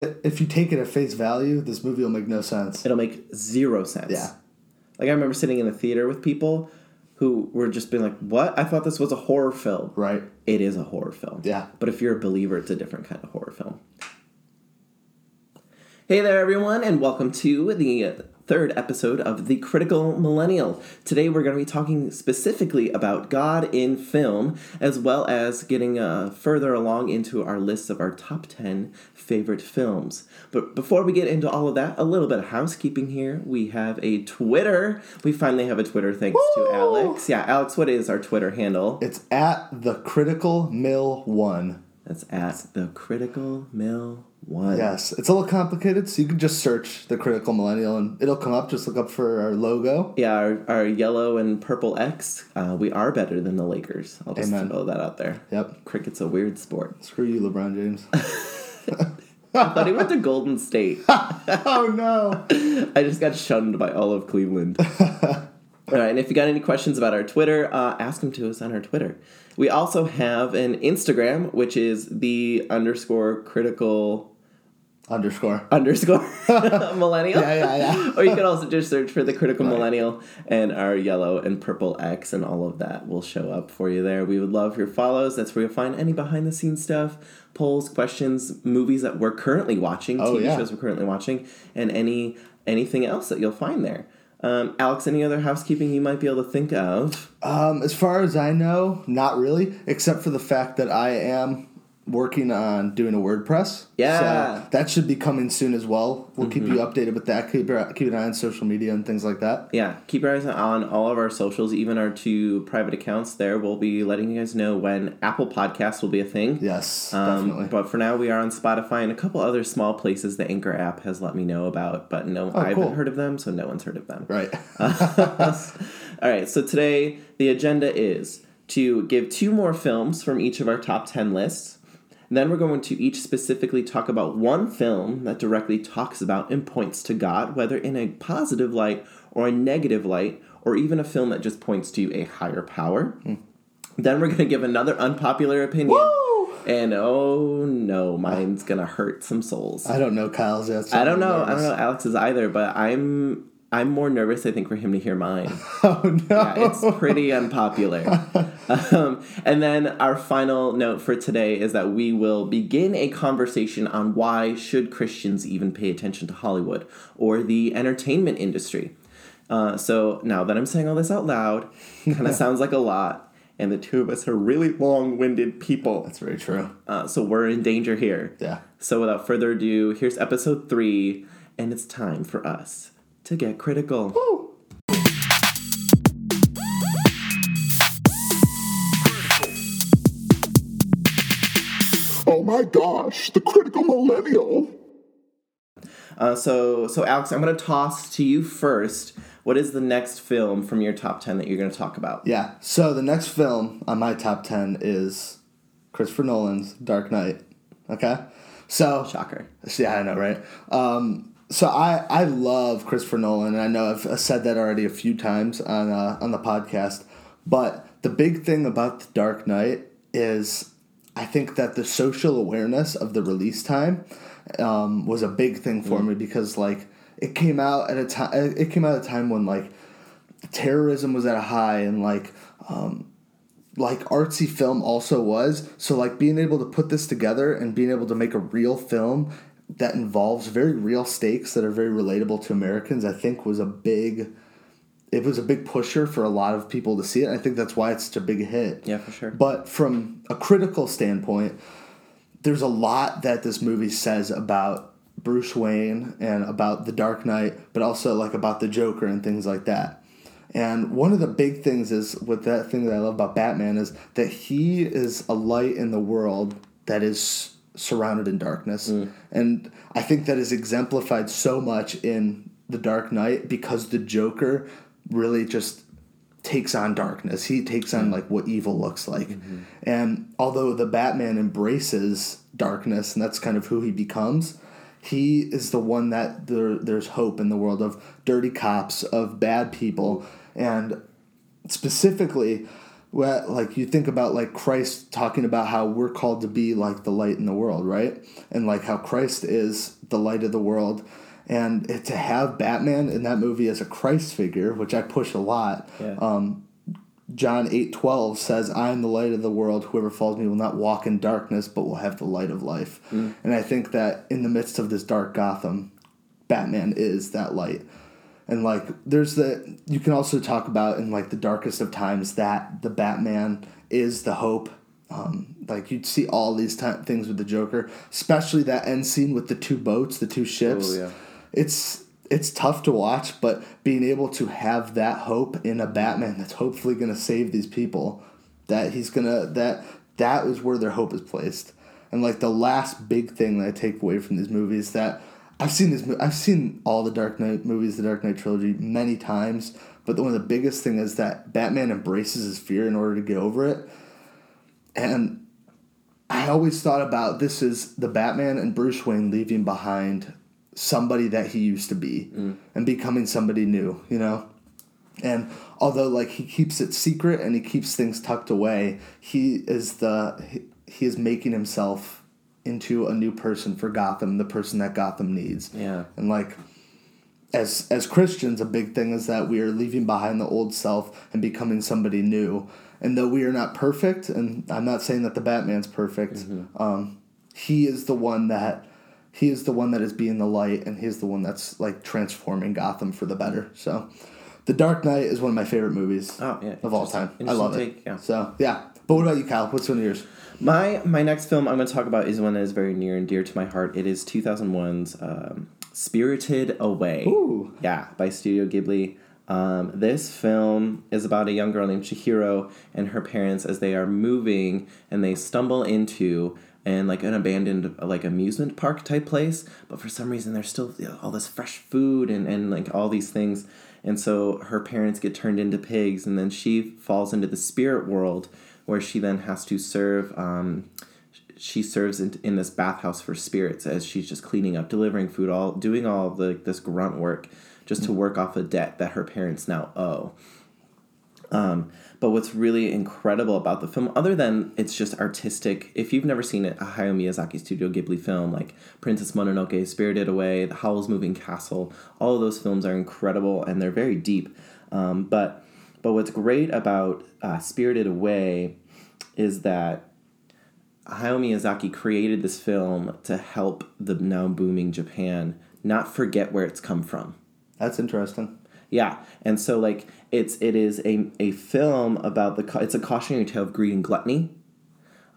if you take it at face value, this movie will make no sense. It'll make zero sense. Yeah. Like I remember sitting in a theater with people who were just being like, "What? I thought this was a horror film." Right. It is a horror film. Yeah. But if you're a believer, it's a different kind of horror film. Hey there, everyone, and welcome to the third episode of The Critical Millennial. Today we're going to be talking specifically about God in film, as well as getting uh, further along into our list of our top 10 favorite films. But before we get into all of that, a little bit of housekeeping here. We have a Twitter. We finally have a Twitter thanks Woo! to Alex. Yeah, Alex, what is our Twitter handle? It's at the Critical Mill One. That's at the Critical Mill One. Yes, it's a little complicated, so you can just search the Critical Millennial and it'll come up. Just look up for our logo. Yeah, our, our yellow and purple X, uh, we are better than the Lakers. I'll just Amen. throw that out there. Yep. Cricket's a weird sport. Screw you, LeBron James. I thought he went to Golden State. oh no. I just got shunned by all of Cleveland. all right, and if you got any questions about our Twitter, uh, ask them to us on our Twitter. We also have an Instagram, which is the underscore critical Underscore. underscore millennial. Yeah, yeah, yeah. or you can also just search for the critical millennial and our yellow and purple X and all of that will show up for you there. We would love your follows. That's where you'll find any behind the scenes stuff, polls, questions, movies that we're currently watching, Oh, TV yeah. shows we're currently watching, and any anything else that you'll find there. Um, Alex, any other housekeeping you might be able to think of? Um, as far as I know, not really, except for the fact that I am working on doing a WordPress. Yeah. So that should be coming soon as well. We'll keep you updated with that. Keep, your, keep an eye on social media and things like that. Yeah, keep your eyes on all of our socials, even our two private accounts there. We'll be letting you guys know when Apple Podcasts will be a thing. Yes, Um, definitely. but for now, we are on Spotify and a couple other small places the Anchor app has let me know about, but no, I haven't Oh, heard of them, so no one's heard of them. right. All right, so today the agenda is to give two more films from each of our top 10 lists. Then we're going to each specifically talk about one film that directly talks about and points to God, whether in a positive light or a negative light, or even a film that just points to a higher power. Hmm. Then we're going to give another unpopular opinion. And oh no, mine's going to hurt some souls. I don't know Kyle's yet. so I don't know. I don't know Alex's either, but I'm I'm more nervous. I think for him to hear mine. Oh no. Yeah, it's pretty unpopular. um, and then our final note for today is that we will begin a conversation on why should Christians even pay attention to Hollywood or the entertainment industry. Uh, so now that I'm saying all this out loud, kind of sounds like a lot, and the two of us are really long-winded people. That's very true. Uh, so we're in danger here. Yeah. So without further ado, here's episode three, and it's time for us to get critical. Woo. Oh my gosh, the critical millennial. Uh, so, so Alex, I'm going to toss to you first. What is the next film from your top ten that you're going to talk about? Yeah. So the next film on my top ten is Christopher Nolan's Dark Knight. Okay. So Shocker. Yeah, I know, right? Um, so I I love Christopher Nolan, and I know I've said that already a few times on uh, on the podcast. But the big thing about The Dark Knight is I think that the social awareness of the release time um, was a big thing for me because like it came out at a time it came out at a time when like terrorism was at a high and like um, like artsy film also was so like being able to put this together and being able to make a real film that involves very real stakes that are very relatable to Americans I think was a big it was a big pusher for a lot of people to see it. I think that's why it's such a big hit. Yeah, for sure. But from a critical standpoint, there's a lot that this movie says about Bruce Wayne and about the Dark Knight, but also like about the Joker and things like that. And one of the big things is with that thing that I love about Batman is that he is a light in the world that is surrounded in darkness. Mm. And I think that is exemplified so much in The Dark Knight because the Joker really just takes on darkness. He takes on mm. like what evil looks like. Mm-hmm. And although the Batman embraces darkness and that's kind of who he becomes, he is the one that there, there's hope in the world of dirty cops, of bad people, and specifically where like you think about like Christ talking about how we're called to be like the light in the world, right? And like how Christ is the light of the world. And to have Batman in that movie as a Christ figure, which I push a lot, Yeah. um, John eight twelve says, "I am the light of the world. Whoever follows me will not walk in darkness, but will have the light of life." And I think that in the midst of this dark Gotham, Batman is that light. And like, there's the you can also talk about in like the darkest of times that the Batman is the hope. Um, like you'd see all these ti things with the Joker, especially that end scene with the two boats, the two ships. Oh, yeah. It's it's tough to watch, but being able to have that hope in a Batman that's hopefully going to save these people, that he's gonna that that is where their hope is placed. And like the last big thing that I take away from these movies is that I've seen this I've seen all the Dark Knight movies, the Dark Knight trilogy many times, but one of the biggest thing is that Batman embraces his fear in order to get over it. And I always thought about this is the Batman and Bruce Wayne leaving behind somebody that he used to be mm. and becoming somebody new, you know? And although like he keeps it secret and he keeps things tucked away, he is the he, he is making himself into a new person for Gotham, the person that Gotham needs. Yeah. And like as as Christians, a big thing is that we are leaving behind the old self and becoming somebody new. And though we are not perfect, and I'm not saying that the Batman's perfect, um, he is the one that he is the one that is being the light, and he's the one that's like transforming Gotham for the better. So, The Dark Knight is one of my favorite movies Oh, yeah, of all time. I love Interesting it. yeah. So yeah. But what about you, Kyle? What's one of yours? My my next film I'm going to talk about is one that is very near and dear to my heart. It is 2001's um, Spirited Away. Ooh. Yeah, by Studio Ghibli. Um, this film is about a young girl named Chihiro and her parents as they are moving and they stumble into and like an abandoned like amusement park type place but for some reason there's still you know, all this fresh food and, and like all these things and so her parents get turned into pigs and then she falls into the spirit world where she then has to serve um, she serves in, in this bathhouse for spirits as she's just cleaning up delivering food all doing all the this grunt work just to work off a debt that her parents now owe um, but what's really incredible about the film, other than it's just artistic, if you've never seen it, a Hayao Miyazaki Studio Ghibli film like Princess Mononoke, Spirited Away, The Howl's Moving Castle, all of those films are incredible and they're very deep. Um, but but what's great about uh, Spirited Away is that Hayao Miyazaki created this film to help the now booming Japan not forget where it's come from. That's interesting. Yeah, and so like it's it is a, a film about the it's a cautionary tale of greed and gluttony,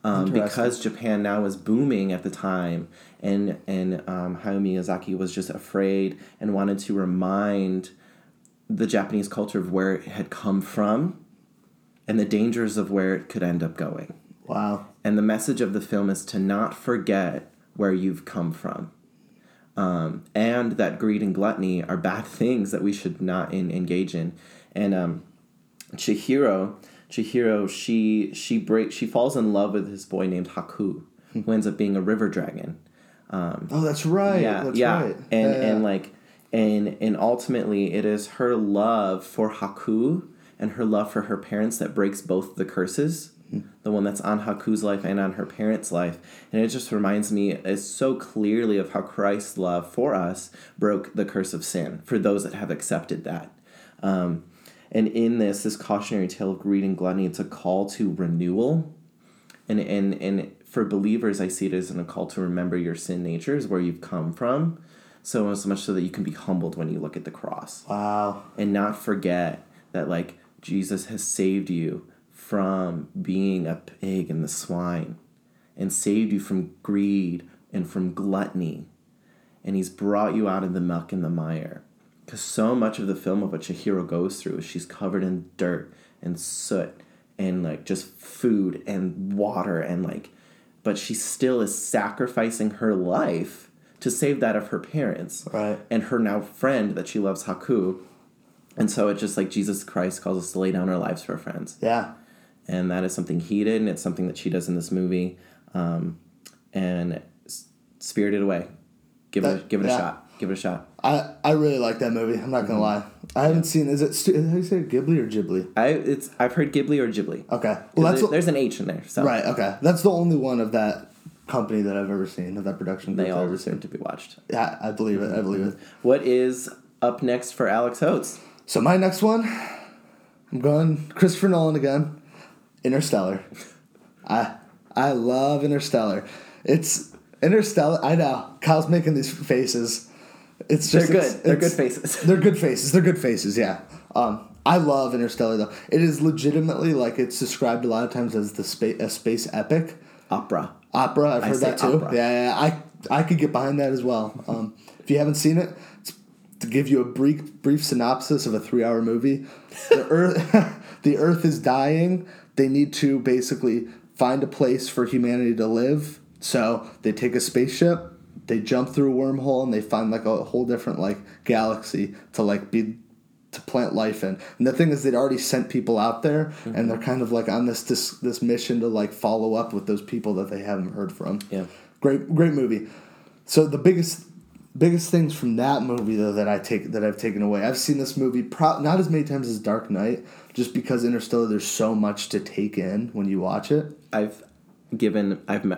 um, because Japan now was booming at the time, and and um, Hayao Miyazaki was just afraid and wanted to remind the Japanese culture of where it had come from, and the dangers of where it could end up going. Wow. And the message of the film is to not forget where you've come from. Um, and that greed and gluttony are bad things that we should not in, engage in. And um, Chihiro, Chihiro, she she breaks she falls in love with this boy named Haku, who ends up being a river dragon. Oh, that's right. Yeah, that's yeah. right. And Yeah, yeah. and like and and ultimately it is her love for Haku and her love for her parents that breaks both the curses. The one that's on Haku's life and on her parents' life. And it just reminds me uh, so clearly of how Christ's love for us broke the curse of sin for those that have accepted that. Um, and in this, this cautionary tale of greed and gluttony, it's a call to renewal. And, and, and for believers, I see it as a call to remember your sin natures, where you've come from, so as much so that you can be humbled when you look at the cross wow. and not forget that like Jesus has saved you from being a pig and the swine and saved you from greed and from gluttony and he's brought you out of the muck and the mire because so much of the film of what Chihiro goes through is she's covered in dirt and soot and like just food and water and like but she still is sacrificing her life to save that of her parents Right. and her now friend that she loves Haku and so it's just like Jesus Christ calls us to lay down our lives for our friends Yeah. and that is something he did and it's something that she does in this movie um, and spirited away give it a, give it a shot give it a shot I, I really like that movie. I'm not gonna lie. I haven't seen. Is it how do you say it, Ghibli or Ghibli? I it's I've heard Ghibli or Ghibli. Okay, well that's There- there's an H in there, so right. Okay, that's the only one of that company that I've ever seen of that production they I've all seen. to be watched. Yeah, I believe it. I believe it. What is up next for Alex Oates? So my next one, I'm going Christopher Nolan again. Interstellar. I I love Interstellar. It's Interstellar. I know Kyle's making these faces. It's just They're good. it's- They're it's- good faces. They're good faces. They're good faces. Yeah. Um, I love Interstellar though. It is legitimately like it's described a lot of times as the space a space epic Opera. opera. I've heard that too. Yeah, yeah. I I could get behind that as well. Um, if you haven't seen it, to give you a brief brief synopsis of a three hour movie. The Earth the Earth is dying. They need to basically find a place for humanity to live. So they take a spaceship, they jump through a wormhole, and they find like a whole different like galaxy to like be to plant life in. And the thing is, they'd already sent people out there, and they're mm-hmm. kind of like on this, this this mission to like follow up with those people that they haven't heard from. Yeah. great great movie. So the biggest biggest things from that movie though that I take that I've taken away. I've seen this movie pro- not as many times as Dark Knight, just because Interstellar. There's so much to take in when you watch it. I've given I've ma-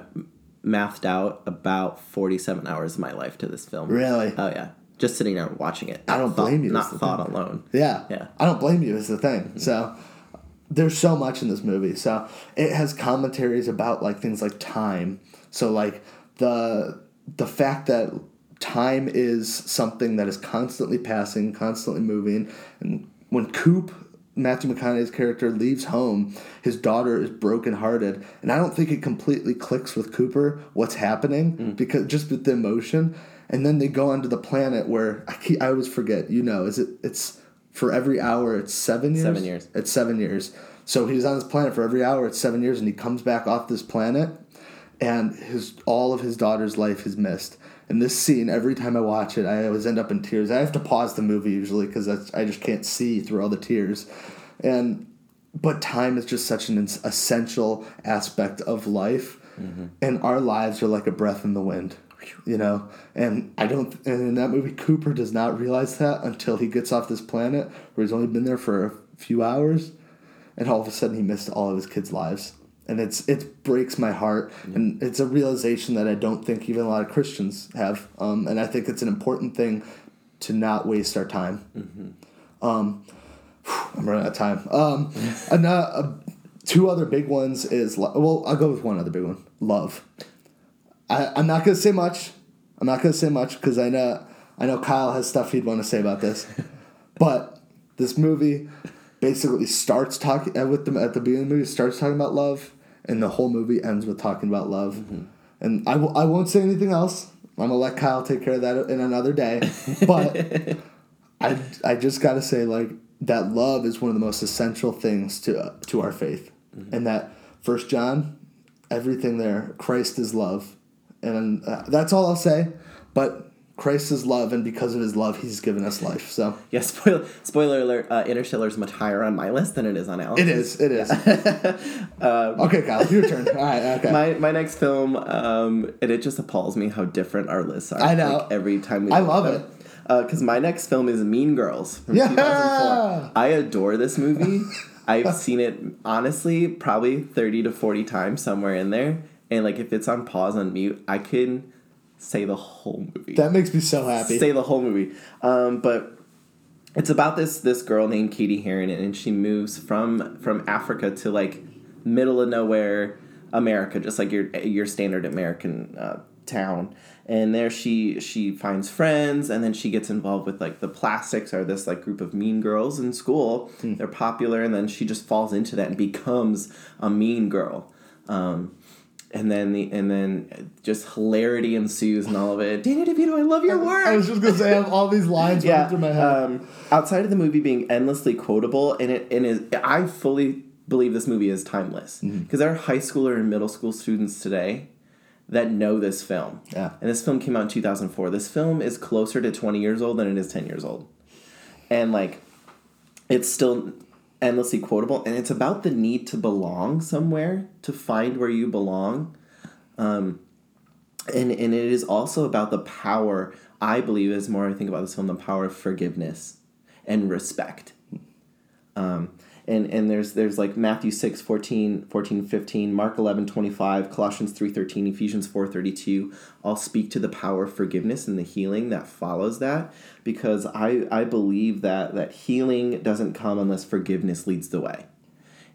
mathed out about 47 hours of my life to this film. Really? Oh yeah. Just sitting there watching it. I don't Thought- blame you, Not thought alone. Yeah. Yeah. I don't blame you is the thing. Mm-hmm. So there's so much in this movie. So it has commentaries about like things like time. So like the the fact that time is something that is constantly passing, constantly moving, and when Coop Matthew McConaughey's character leaves home, his daughter is brokenhearted, and I don't think it completely clicks with Cooper what's happening mm. because just with the emotion. And then they go onto the planet where I keep, I always forget. You know, is it? It's for every hour. It's seven years. Seven years. It's seven years. So he's on this planet for every hour. It's seven years, and he comes back off this planet, and his all of his daughter's life is missed. And this scene, every time I watch it, I always end up in tears. I have to pause the movie usually because I just can't see through all the tears. And but time is just such an essential aspect of life, mm-hmm. and our lives are like a breath in the wind. You know, and I don't. And in that movie, Cooper does not realize that until he gets off this planet, where he's only been there for a few hours, and all of a sudden he missed all of his kids' lives, and it's it breaks my heart, and it's a realization that I don't think even a lot of Christians have, um, and I think it's an important thing to not waste our time. Um, I'm running out of time. Um, and, uh, two other big ones is lo- well, I'll go with one other big one. Love. I, I'm not gonna say much. I'm not gonna say much because I know I know Kyle has stuff he'd want to say about this, but this movie basically starts talking uh, with them at the beginning of the movie starts talking about love, and the whole movie ends with talking about love. And I w- I won't say anything else. I'm gonna let Kyle take care of that in another day. But I I just gotta say like that love is one of the most essential things to to our faith, and that First John, everything there, Christ is love, and uh, that's all I'll say. But Christ is love, and because of His love, He's given us life. So Yeah, spoiler spoiler alert, uh, Interstellar is much higher on my list than it is on Alex. it is, it is. okay, Kyle, your turn. All right, okay. My, my next film, um, and it just appalls me how different our lists are. I know. Like, every time we I love it. Because my next film is Mean Girls from Yeah! 2004. I adore this movie. I've seen it honestly probably 30 to 40 times somewhere in there. And like if it's on pause on mute, I can say the whole movie. that makes me so happy. say the whole movie. Um, but it's about this this girl named Cady Heron, and she moves from from Africa to like middle of nowhere America, just like your your standard American uh, town. And there she she finds friends, and then she gets involved with like the plastics are this like group of mean girls in school. They're popular, and then she just falls into that and becomes a mean girl. Um, and then the and then just hilarity ensues and all of it. Danny DeVito, I love your work. I was just gonna say I have all these lines running through my head. Um, outside of the movie being endlessly quotable, and it and is I fully believe this movie is timeless because Mm-hmm. there are high schooler and middle school students today that know this film. Yeah. And this film came out in 2004. This film is closer to 20 years old than it is 10 years old. And like it's still endlessly quotable and it's about the need to belong somewhere, to find where you belong. Um and and it is also about the power, I believe is more I think about this film, the power of forgiveness. and respect. Um, and and there's there's like Matthew 6, 14, 14, 15, Mark 11, 25, Colossians 3, 13, Ephesians 4, 32, all speak to the power of forgiveness and the healing that follows that because I, I believe that that healing doesn't come unless forgiveness leads the way.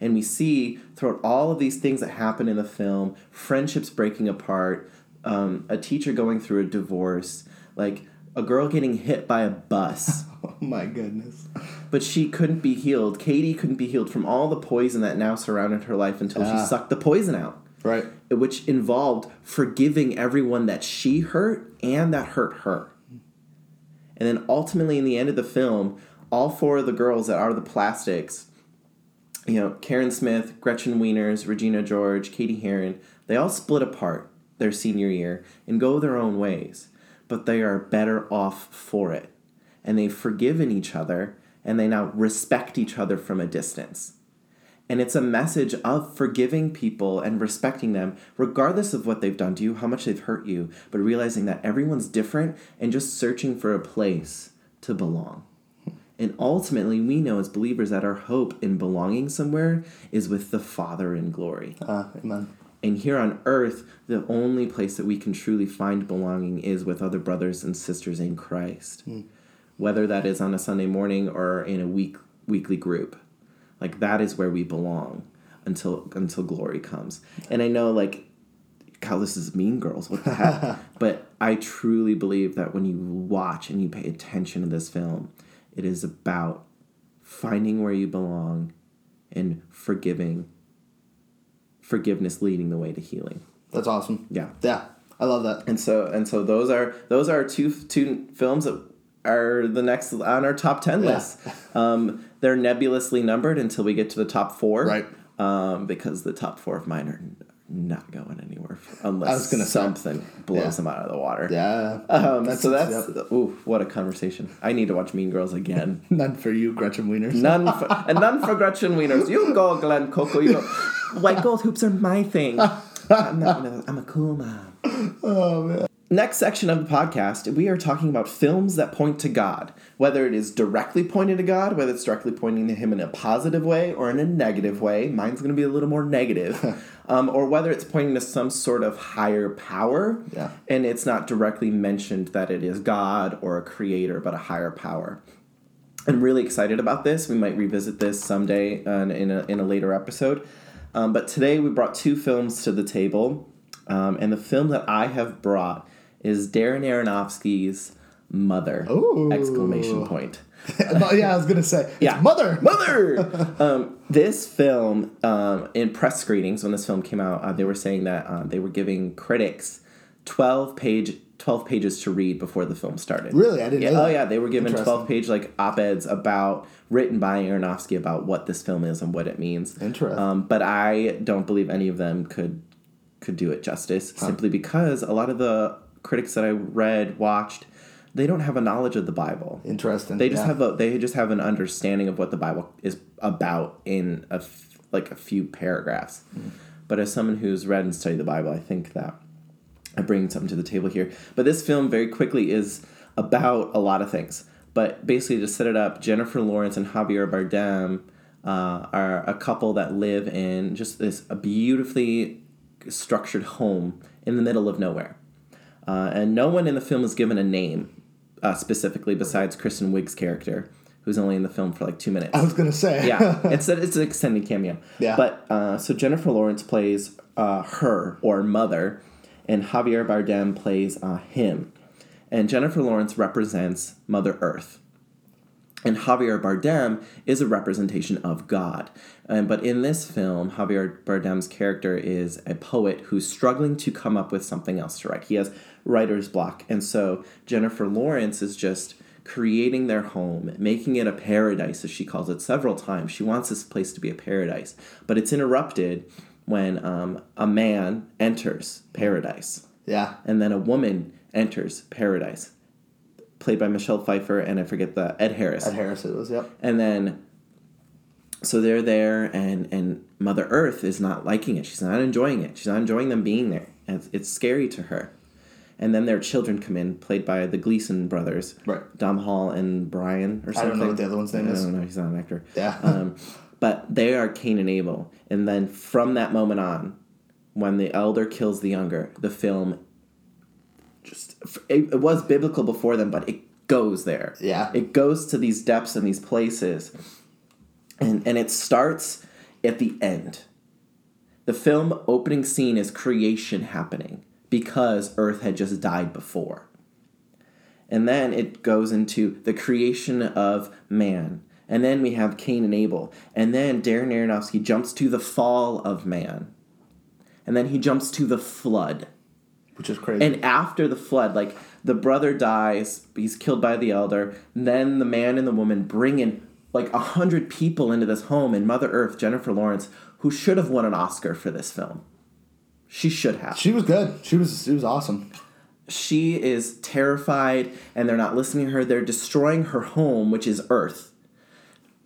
And we see throughout all of these things that happen in the film, friendships breaking apart, um, a teacher going through a divorce, like a girl getting hit by a bus. Oh my goodness. But she couldn't be healed. Cady couldn't be healed from all the poison that now surrounded her life until Ah. she sucked the poison out, Right. which involved forgiving everyone that she hurt and that hurt her. And then ultimately, in the end of the film, all four of the girls that are the plastics, you know, Karen Smith, Gretchen Wieners, Regina George, Cady Heron, they all split apart their senior year and go their own ways, but they are better off for it. And they've forgiven each other and they now respect each other from a distance. And it's a message of forgiving people and respecting them, regardless of what they've done to you, how much they've hurt you, but realizing that everyone's different and just searching for a place to belong. And ultimately, we know as believers that our hope in belonging somewhere is with the Father in glory. Ah, amen. And here on earth, the only place that we can truly find belonging is with other brothers and sisters in Christ. Whether that is on a Sunday morning or in a week weekly group. Like that is where we belong until until glory comes. And I know like God, this is mean girls, what the heck? but I truly believe that when you watch and you pay attention to this film, it is about finding where you belong and forgiving forgiveness leading the way to healing. That's awesome. Yeah. Yeah. I love that. And so and so those are those are two two films that are the next on our top 10 Yeah. list. Um, they're nebulously numbered until we get to the top 4. Right. Um, because the top 4 of mine are not going anywhere unless I was gonna say. something blows Yeah. them out of the water. Yeah. Um, That's- so that's yep. ooh, what a conversation. I need to watch Mean Girls again. None for you, Gretchen Wieners. None for, and none for Gretchen Wieners. You go, Glenn Coco. You go. White gold hoops are my thing. I'm not. Gonna, I'm a cool mom. Oh man. Next section of the podcast, we are talking about films that point to God, whether it is directly pointing to God, whether it's directly pointing to Him in a positive way or in a negative way. Mine's going to be a little more negative. um, or whether it's pointing to some sort of higher power, Yeah. and it's not directly mentioned that it is God or a creator, but a higher power. I'm really excited about this. We might revisit this someday uh, in, a, in a later episode. Um, but today we brought two films to the table. Um, and the film that I have brought is Darren Aronofsky's Mother! Ooh. Exclamation point. yeah, I was gonna say. Yeah. Mother. Mother! um, this film, um, in press screenings when this film came out, uh, they were saying that uh, they were giving critics 12 page 12 pages to read before the film started. Really? I didn't Yeah, know oh that. yeah, they were given 12 page like op-eds about written by Aronofsky about what this film is and what it means. Interesting. Um, but I don't believe any of them could could do it justice simply because a lot of the critics that I read watched they don't have a knowledge of the Bible. Interesting. They just yeah. have a they just have an understanding of what the Bible is about in a f- like a few paragraphs. But as someone who's read and studied the Bible, I think that I bring something to the table here. But this film very quickly is about a lot of things. But basically, to set it up, Jennifer Lawrence and Javier Bardem uh, are a couple that live in just this a beautifully structured home in the middle of nowhere. Uh, and no one in the film is given a name uh, specifically besides Kristen Wiig's character, who's only in the film for like two minutes I was gonna say. yeah, it's a, it's an extended cameo. Yeah. But uh, so Jennifer Lawrence plays uh, her or mother, and Javier Bardem plays uh, him, and Jennifer Lawrence represents Mother Earth. And Javier Bardem is a representation of God. Um, but in this film, Javier Bardem's character is a poet who's struggling to come up with something else to write. He has writer's block. And so Jennifer Lawrence is just creating their home, making it a paradise, as she calls it several times. She wants this place to be a paradise. But it's interrupted when um, a man enters paradise Yeah. and then a woman enters paradise, played by Michelle Pfeiffer and I forget the Ed Harris. Ed Harris it was. Yep. And then, so they're there, and and Mother Earth is not liking it. She's not enjoying it. She's not enjoying them being there. It's, it's scary to her. And then their children come in, played by the Gleeson brothers, Right. Domhnall and Brian, or I something. don't know what the other one's name I is. don't know. He's not an actor. Yeah. um, but they are Cain and Abel, and then from that moment on, when the elder kills the younger, the film just it, it was biblical before then, but it goes there. Yeah. It goes to these depths and these places. And and it starts at the end. The film opening scene is creation happening because Earth had just died before. And then it goes into the creation of man. And then we have Cain and Abel. And then Darren Aronofsky jumps to the fall of man. And then he jumps to the flood. which is crazy. And after the flood, like the brother dies, he's killed by the elder. Then the man and the woman bring in like a hundred people into this home, and Mother Earth, Jennifer Lawrence, who should have won an Oscar for this film. She should have. she was good. She was she was awesome. She is terrified, and they're not listening to her. They're destroying her home, which is Earth,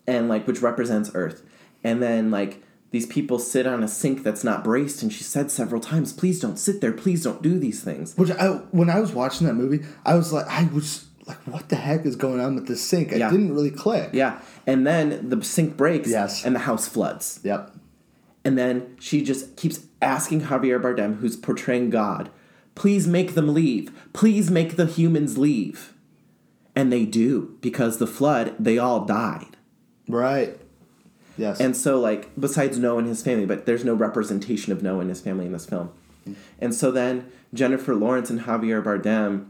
and like which represents Earth. And then like these people sit on a sink that's not braced, and she said several times, "Please don't sit there. Please don't do these things." Which I when I was watching that movie, I was like, I was like, what the heck is going on with this sink? It Yeah. didn't really click. Yeah. And then the sink breaks Yes. and the house floods. Yep. And then she just keeps asking Javier Bardem, who's portraying God, please make them leave. Please make the humans leave. And they do, because the flood, they all died. Right. Yes. And so, like, besides Noah and his family, but there's no representation of Noah and his family in this film. Mm-hmm. And so then Jennifer Lawrence and Javier Bardem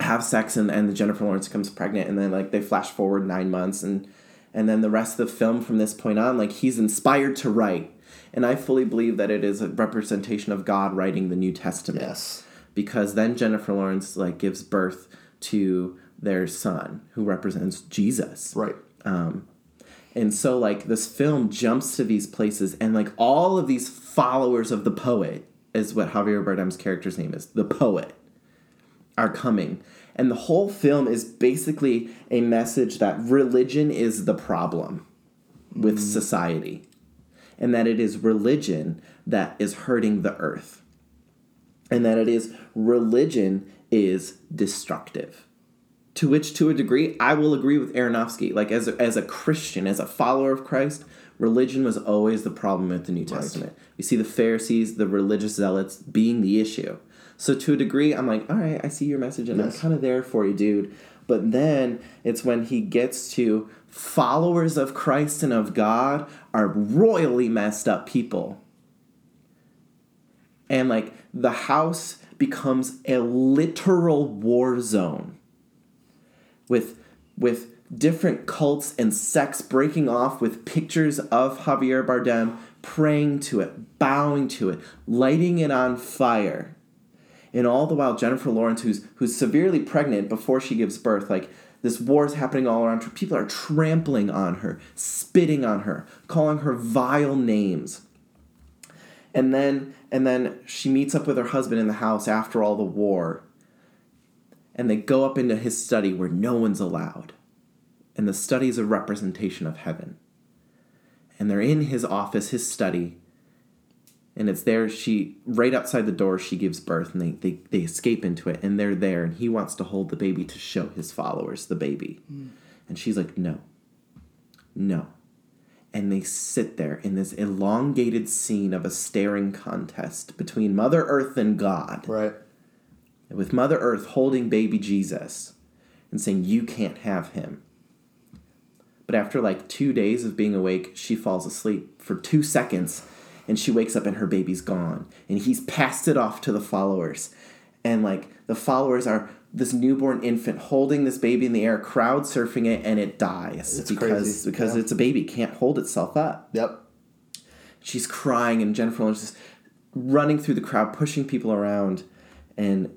have sex, and, and Jennifer Lawrence becomes pregnant, and then like they flash forward nine months, and and then the rest of the film from this point on, like he's inspired to write, and I fully believe that it is a representation of God writing the New Testament yes. because then Jennifer Lawrence like gives birth to their son who represents Jesus. Right. Um, and so like this film jumps to these places and like all of these followers of the poet is what Javier Bardem's character's name is, the poet are coming. And the whole film is basically a message that religion is the problem with mm-hmm. society. And that it is religion that is hurting the earth. And that it is religion is destructive. To which to a degree i will agree with aronofsky. Like as a, as a christian as a follower of christ religion was always the problem with the new testament. We see the pharisees the religious zealots being the issue. So to a degree i'm like all right i see your message and i'm kind of there for you dude. But then it's when he gets to followers of christ and of god are royally messed up people and like the house becomes a literal war zone with with different cults and sects breaking off with pictures of Javier Bardem praying to it, bowing to it, lighting it on fire. And all the while Jennifer Lawrence who's who's severely pregnant before she gives birth like this war is happening all around her. People are trampling on her, spitting on her, calling her vile names. And then and then she meets up with her husband in the house after all the war and they go up into his study where no one's allowed. And the study is a representation of heaven. And they're in his office, his study, and it's there. She, right outside the door, she gives birth, and they, they, they escape into it, and they're there, and he wants to hold the baby to show his followers the baby. Hmm. And she's like, no, no. And they sit there in this elongated scene of a staring contest between Mother Earth and God Right. with Mother Earth holding baby Jesus and saying, You can't have him. But after like two days of being awake, she falls asleep for two seconds and she wakes up and her baby's gone. And he's passed it off to the followers. And like the followers are this newborn infant holding this baby in the air, crowd surfing it, and it dies It's because crazy, because yeah. it's a baby, can't hold itself up Yep. she's crying and Jennifer Lawrence is running through the crowd, pushing people around, and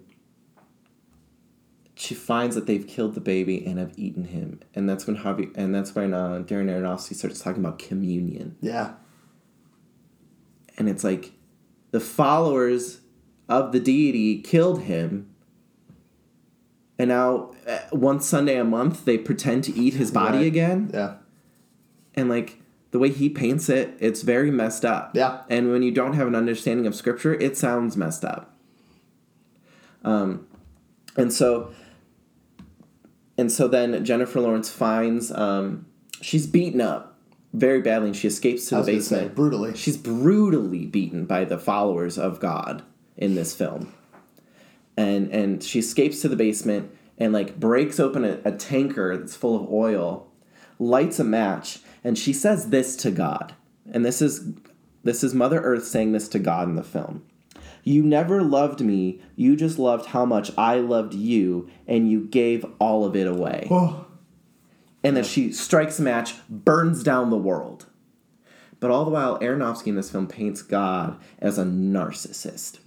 she finds that they've killed the baby and have eaten him, and that's when Javi and that's when uh, Darren Aronofsky starts talking about communion, Yeah. And it's like the followers of the deity killed him. And now, uh, one Sunday a month, they pretend to eat his body Right. again Yeah. and like the way he paints it, it's very messed up. Yeah. And when you don't have an understanding of scripture, it sounds messed up. Um, and so, and so then Jennifer Lawrence finds um, she's beaten up very badly, and she escapes to the gonna say, basement. brutally. She's brutally beaten by the followers of God in this film. And and she escapes to the basement and like breaks open a, a tanker that's full of oil, lights a match, and she says this to God. And this is this is Mother Earth saying this to God in the film. You never loved me, you just loved how much I loved you, and you gave all of it away. Oh, And then she strikes a match, burns down the world. But all the while, Aronofsky in this film paints God as a narcissist,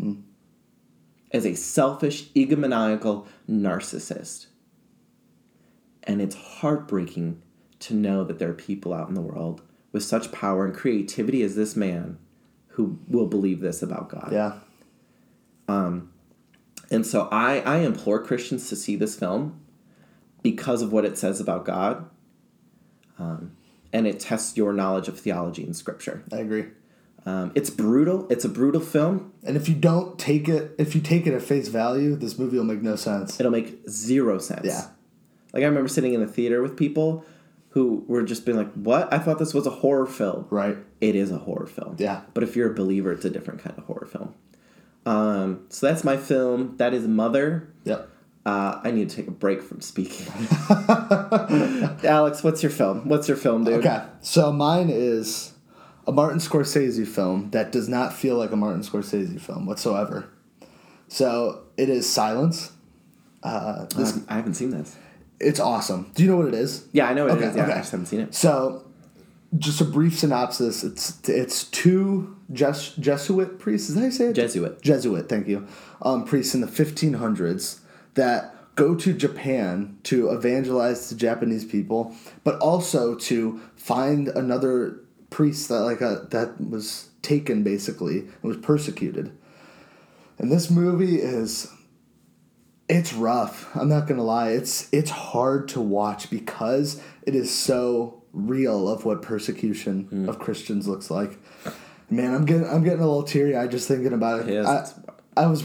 as a selfish, egomaniacal narcissist. And it's heartbreaking to know that there are people out in the world with such power and creativity as this man who will believe this about God. yeah. Um, And so I, I implore Christians to see this film because of what it says about God. Um, and it tests your knowledge of theology and scripture. I agree. Um, it's brutal. It's a brutal film. And if you don't take it, if you take it at face value, this movie will make no sense. It'll make zero sense. Yeah. Like I remember sitting in the theater with people who were just being like, "What? I thought this was a horror film." Right. It is a horror film. Yeah. But if you're a believer, it's a different kind of horror film. Um, so that's my film. That is Mother. Yep. Uh, I need to take a break from speaking. Alex, what's your film? What's your film, dude? Okay. So mine is a Martin Scorsese film that does not feel like a Martin Scorsese film whatsoever. So it is Silence. Uh, this, Um, I haven't seen this. it's awesome. Do you know what it is? Yeah, I know what Okay, it is. Yeah, okay. I just haven't seen it. So, just a brief synopsis. It's it's two Jes- Jesuit priests. Is that how you say it? Jesuit. Jesuit. Thank you. Um, priests in the 1500s that go to Japan to evangelize the Japanese people, but also to find another priest that like a that was taken basically and was persecuted. And this movie is it's rough. I'm not gonna lie. It's it's hard to watch because it is so real of what persecution Hmm. of Christians looks like. Man, I'm getting I'm getting a little teary eyed just thinking about it. Yes, I, I was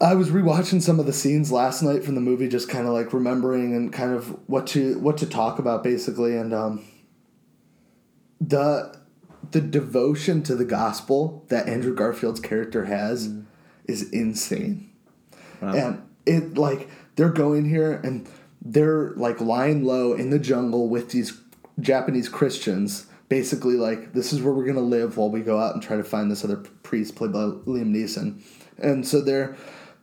I was rewatching some of the scenes last night from the movie, just kind of like remembering and kind of what to what to talk about basically, and um, the the devotion to the gospel that Andrew Garfield's character has is insane. And it like they're going here and they're like lying low in the jungle with these Japanese Christians. Basically, like this is where we're gonna live while we go out and try to find this other priest played by Liam Neeson. And so they're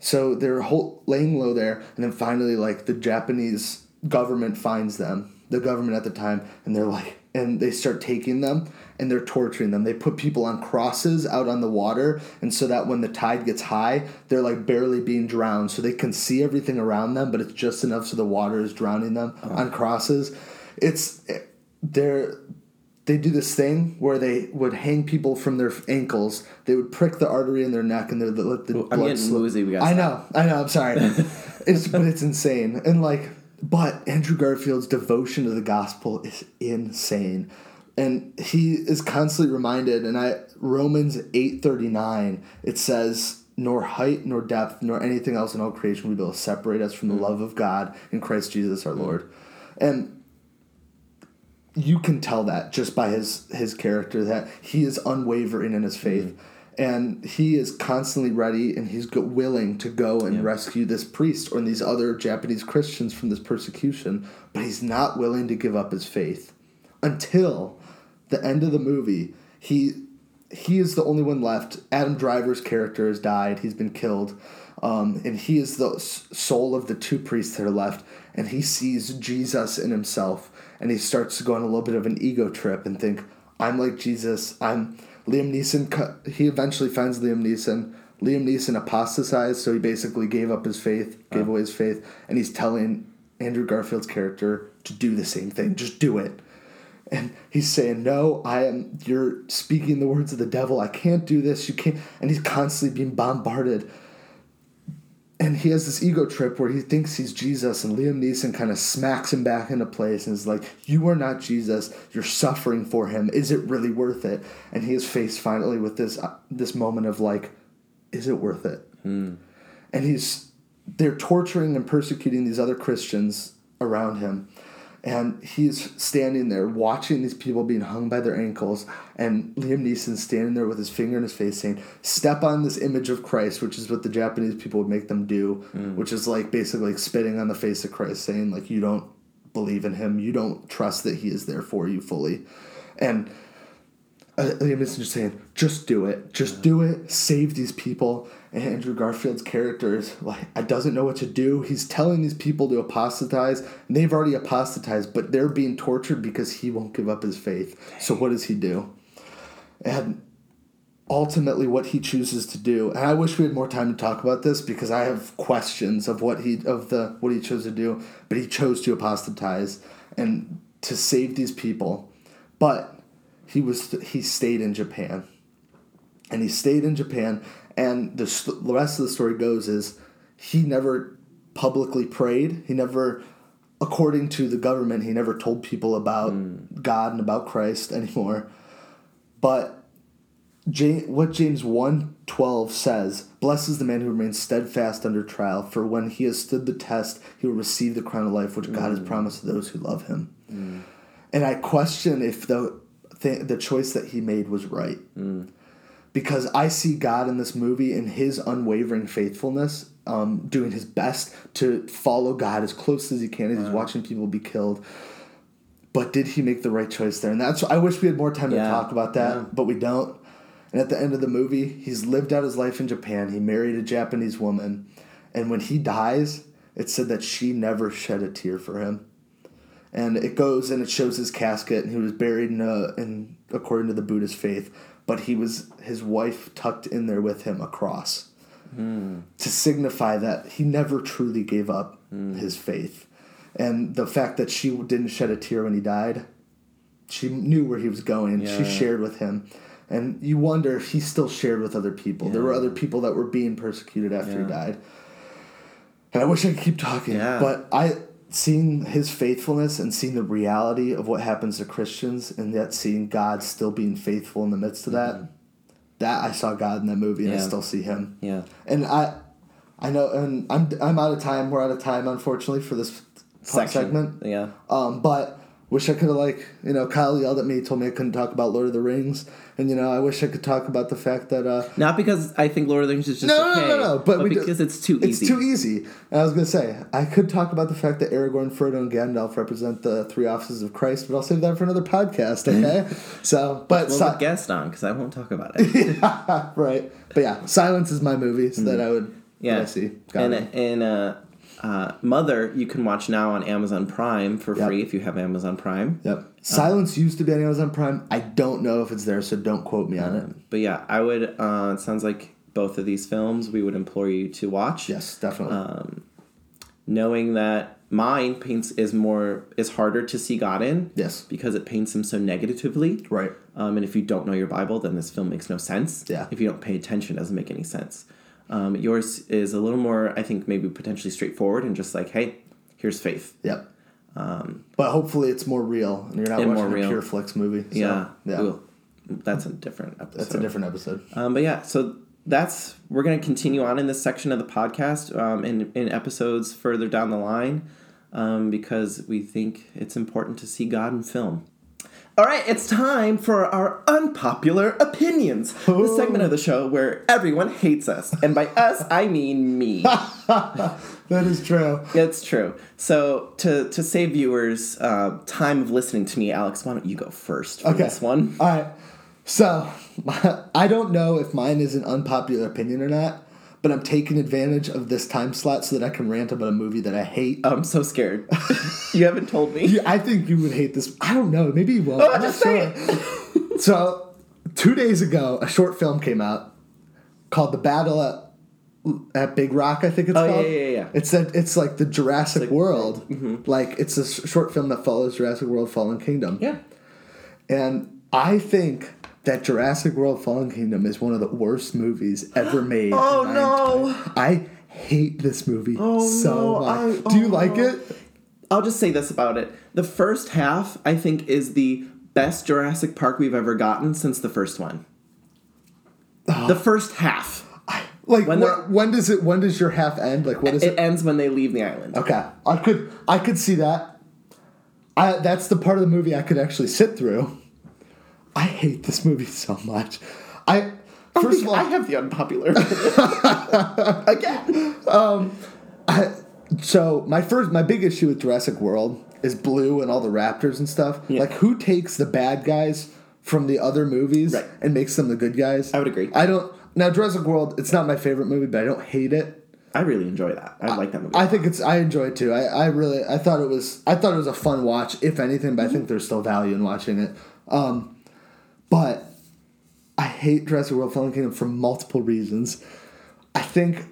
so they're whole, laying low there, and then finally, like the Japanese government finds them, the government at the time, and they're like, and they start taking them and they're torturing them. They put people on crosses out on the water, and so that when the tide gets high, they're like barely being drowned, so they can see everything around them, but it's just enough so the water is drowning them oh. on crosses. It's eh, they're they do this thing where they would hang people from their ankles. They would prick the artery in their neck, and they would let the I'm blood getting slip. woozy, we gotta I know, I know. I'm sorry. it's but it's insane, and like, but Andrew Garfield's devotion to the gospel is insane, and he is constantly reminded. And I Romans eight thirty nine it says. Nor height, nor depth, nor anything else in all creation will be able to separate us from the mm. love of God in Christ Jesus our mm. Lord. And you can tell that just by his his character that he is unwavering in his faith. And he is constantly ready and he's go- willing to go and rescue this priest or these other Japanese Christians from this persecution but he's not willing to give up his faith until the end of the movie. He he is the only one left. Adam Driver's character has died. He's been killed. Um, and he is the soul of the two priests that are left. And he sees Jesus in himself and he starts to go on a little bit of an ego trip and think I'm like Jesus. I'm Liam Neeson. He eventually finds Liam Neeson. Liam Neeson apostatized so he basically gave up his faith gave uh. away his faith and he's telling Andrew Garfield's character to do the same thing. Just do it. And he's saying no i am you're speaking the words of the devil. I can't do this. You can't and he's constantly being bombarded and he has this ego trip where he thinks he's jesus and liam neeson kind of smacks him back into place and is like you are not jesus. You're suffering for him. Is it really worth it? And he is faced finally with this uh, this moment of like is it worth it? And he's they're torturing and persecuting these other Christians around him. And he's standing there watching these people being hung by their ankles, and Liam Neeson standing there with his finger in his face saying, Step on this image of Christ, which is what the Japanese people would make them do, which is like basically like spitting on the face of Christ, saying, like, you don't believe in him, you don't trust that he is there for you fully. And uh, Liam Neeson just saying, just do it, just do it, save these people. And Andrew Garfield's character is like, I doesn't know what to do. He's telling these people to apostatize, and they've already apostatized, but they're being tortured because he won't give up his faith. So what does he do? And ultimately, what he chooses to do, and I wish we had more time to talk about this because I have questions of what he of the what he chose to do, but he chose to apostatize and to save these people, but he was he stayed in Japan, and he stayed in Japan, and the st- the rest of the story goes is he never publicly prayed. He never, according to the government, he never told people about hmm. God and about Christ anymore. But James, what James 1 12 says, Blesses the man who remains steadfast under trial, for when he has stood the test, he will receive the crown of life which God has hmm. promised to those who love him. Hmm. And I question if the, th- the choice that he made was right. Because I see God in this movie in his unwavering faithfulness, um, doing his best to follow God as close as he can as he's watching people be killed. But did he make the right choice there? And that's I wish we had more time to talk about that, Yeah. but we don't. And at the end of the movie, he's lived out his life in Japan. He married a Japanese woman, and when he dies, it said that she never shed a tear for him. And it goes and it shows his casket, and he was buried in a, in according to the Buddhist faith, but he was his wife tucked in there with him across cross to signify that he never truly gave up hmm. his faith. And the fact that she didn't shed a tear when he died, she knew where he was going. She shared with him. And you wonder if he still shared with other people. There were other people that were being persecuted after he died. And I wish I could keep talking, Yeah. but I seeing his faithfulness and seeing the reality of what happens to Christians and yet seeing God still being faithful in the midst of that. That I saw God in that movie and I Mm-hmm. Still see him. Yeah. And I, I know, and I'm I'm out of time. We're out of time, unfortunately, for this Section. segment. Yeah. Um, but wish I could have like you know Kyle yelled at me, told me I couldn't talk about Lord of the Rings, and you know I wish I could talk about the fact that uh, Not because I think Lord of the Rings is just no, no, okay, no, no, no, but, we do- because it's too it's easy. too easy. And I was gonna say I could talk about the fact that Aragorn, Frodo, and Gandalf represent the three offices of Christ, but I'll save that for another podcast. Okay, so but We'll si- have guest on because I won't talk about it. right, but yeah, Silence is my movie so that I would Mm-hmm. Yeah. I see. Got and it. and uh, uh, Mother, you can watch now on Amazon Prime for Yep. free if you have Amazon Prime. Yep. Silence used to be on Amazon Prime. I don't know if it's there, so don't quote me on it. But yeah, I would. Uh, it sounds like both of these films we would implore you to watch. Yes, definitely. Uh, knowing that mine paints is more is harder to see God in. Yes. because it paints him so negatively. right. Um, and if you don't know your Bible, then this film makes no sense. Yeah. If you don't pay attention, it doesn't make any sense. Um, yours is a little more, I think, maybe potentially straightforward and just like, hey, here's faith. Yep. but hopefully it's more real, and you're not And watching Um, a Pure Flix movie. So, yeah. yeah. Ooh, that's a different episode. That's a different episode. Um, but yeah, so that's we're gonna continue on in this section of the podcast um, in in episodes further down the line um, because we think it's important to see God in film. All right, it's time for our unpopular opinions, the segment of the show where everyone hates us, and by us I mean me. That is true. it's true. So to to save viewers uh, time of listening to me, Alex, why don't you go first for Okay. this one? All right. So, I don't know if mine is an unpopular opinion or not, but I'm taking advantage of this time slot so that I can rant about a movie that I hate. I'm so scared. you haven't told me. You- I think you would hate this. I don't know. Maybe you won't. I'm Oh, just say sure. so, two days ago, a short film came out called "The Battle at at Big Rock." I think it's Oh, yeah, called. yeah, yeah. It's that. It's like the Jurassic like- World. Mm-hmm. Like it's a short film that follows Jurassic World: Fallen Kingdom. Yeah. And I think that Jurassic World Fallen Kingdom is one of the worst movies ever made. Oh, no. I hate this movie Oh, so no, much. I- Do you oh, like no. it? I'll just say this about it. The first half, I think, is the best Jurassic Park we've ever gotten since the first one. Oh. The first half. I, Like When when, when does it? When does your half end? Like what is It it? ends when they leave the island. Okay, I could I could see that. I that's the part of the movie I could actually sit through. I hate this movie so much. I first of all I have the unpopular opinion. again. so my first my big issue with Jurassic World is Blue and all the raptors and stuff. Yeah. Like who takes the bad guys from the other movies Right. and makes them the good guys? I would agree. I don't now Jurassic World. It's not my favorite movie, but I don't hate it. I really enjoy that. I like that movie. I think it's I enjoy it too. I, I really I thought it was I thought it was a fun watch, if anything, but I think there's still value in watching it. Um, but I hate Jurassic World Fallen Kingdom for multiple reasons. I think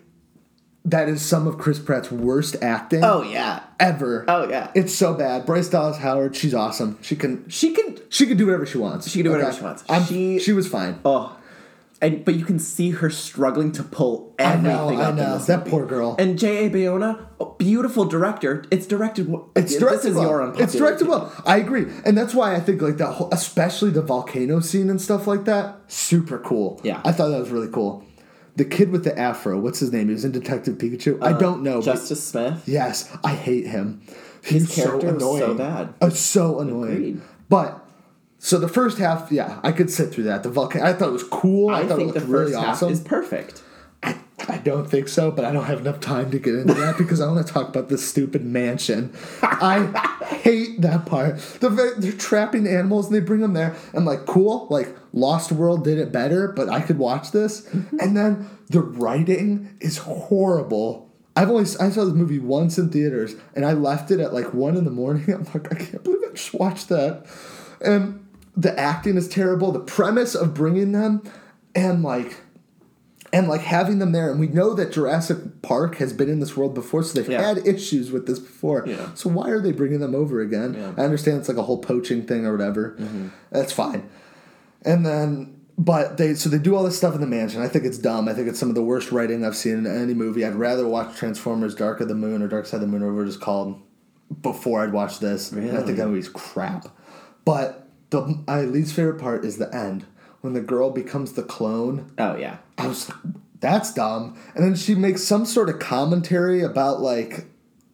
that is some of Chris Pratt's worst acting oh yeah. ever. Oh yeah. It's so bad. Bryce Dallas Howard, she's awesome. She can she can. she can do whatever she wants. She can do whatever she wants. I'm- She- she was fine. Oh. And but you can see her struggling to pull I everything know, I up in know. That movie. poor girl. And J.A. Bayona, beautiful director. It's directed. It's directed This is well. your unpopular It's directed opinion. well. I agree, and that's why I think like that, whole, especially the volcano scene and stuff like that, super cool. Yeah. I thought that was really cool. The kid with the afro, what's his name? He was in Detective Pikachu. I don't know. Justice Smith. yes, I hate him. His He's character was so bad. Uh, so annoying. Agreed. But so the first half, yeah, I could sit through that. The volcano, I thought it was cool. I, I thought think it the looked first really half awesome. is perfect. I, I don't think so, but I don't have enough time to get into that because I want to talk about this stupid mansion. I hate that part. The they're trapping animals and they bring them there. I'm like, cool. Like Lost World did it better, but I could watch this. Mm-hmm. And then the writing is horrible. I've only I saw this movie once in theaters, and I left it at like one in the morning. I'm like, I can't believe I just watched that. And the acting is terrible. The premise of bringing them, and like and like having them there and we know that Jurassic Park has been in this world before so they've Yeah. had issues with this before Yeah. so why are they bringing them over again Yeah. I understand it's like a whole poaching thing or whatever Mm-hmm. that's fine and then but they so they do all this stuff in the mansion I think it's dumb I think it's some of the worst writing I've seen in any movie I'd rather watch Transformers Dark of the Moon or Dark Side of the Moon or whatever it's called before I'd watch this and I think Really? that movie's crap but the my least favorite part is the end when the girl becomes the clone Oh yeah. I was like, that's dumb. And then she makes some sort of commentary about like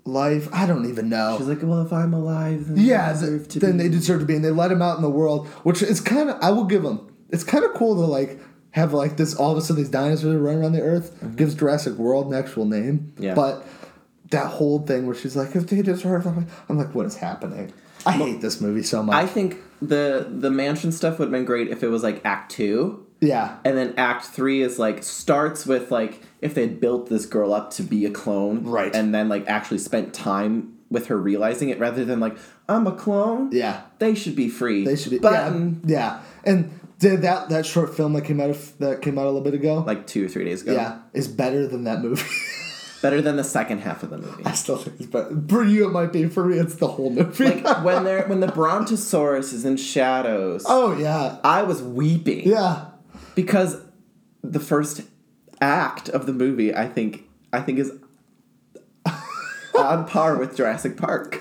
life. I don't even know. She's like, well, if I'm alive, then yeah, I deserve then be. they deserve to be, and they let him out in the world, which is kind of. I will give them. It's kind of cool to like have like this. All of a sudden, these dinosaurs running around the Earth. Gives Jurassic World an actual name. Mm-hmm. Yeah. But that whole thing where she's like, if they deserve, I'm like, I'm like, what is happening? I hate this movie so much. I think the the mansion stuff would have been great if it was like Act Two, yeah. and then Act Three is like starts with like if they had built this girl up to be a clone, Right. and then like actually spent time with her realizing it rather than like I'm a clone. Yeah. They should be free. They should be. Button. Yeah. Yeah. And did that that short film that came out of that came out a little bit ago? Like two or three days ago. yeah, is better than that movie. Better than the second half of the movie. I still think it's better. For you, it might be. For me, it's the whole movie. like when they're when the Brontosaurus is in shadows. oh yeah, I was weeping. yeah. because the first act of the movie i think i think is on par with jurassic park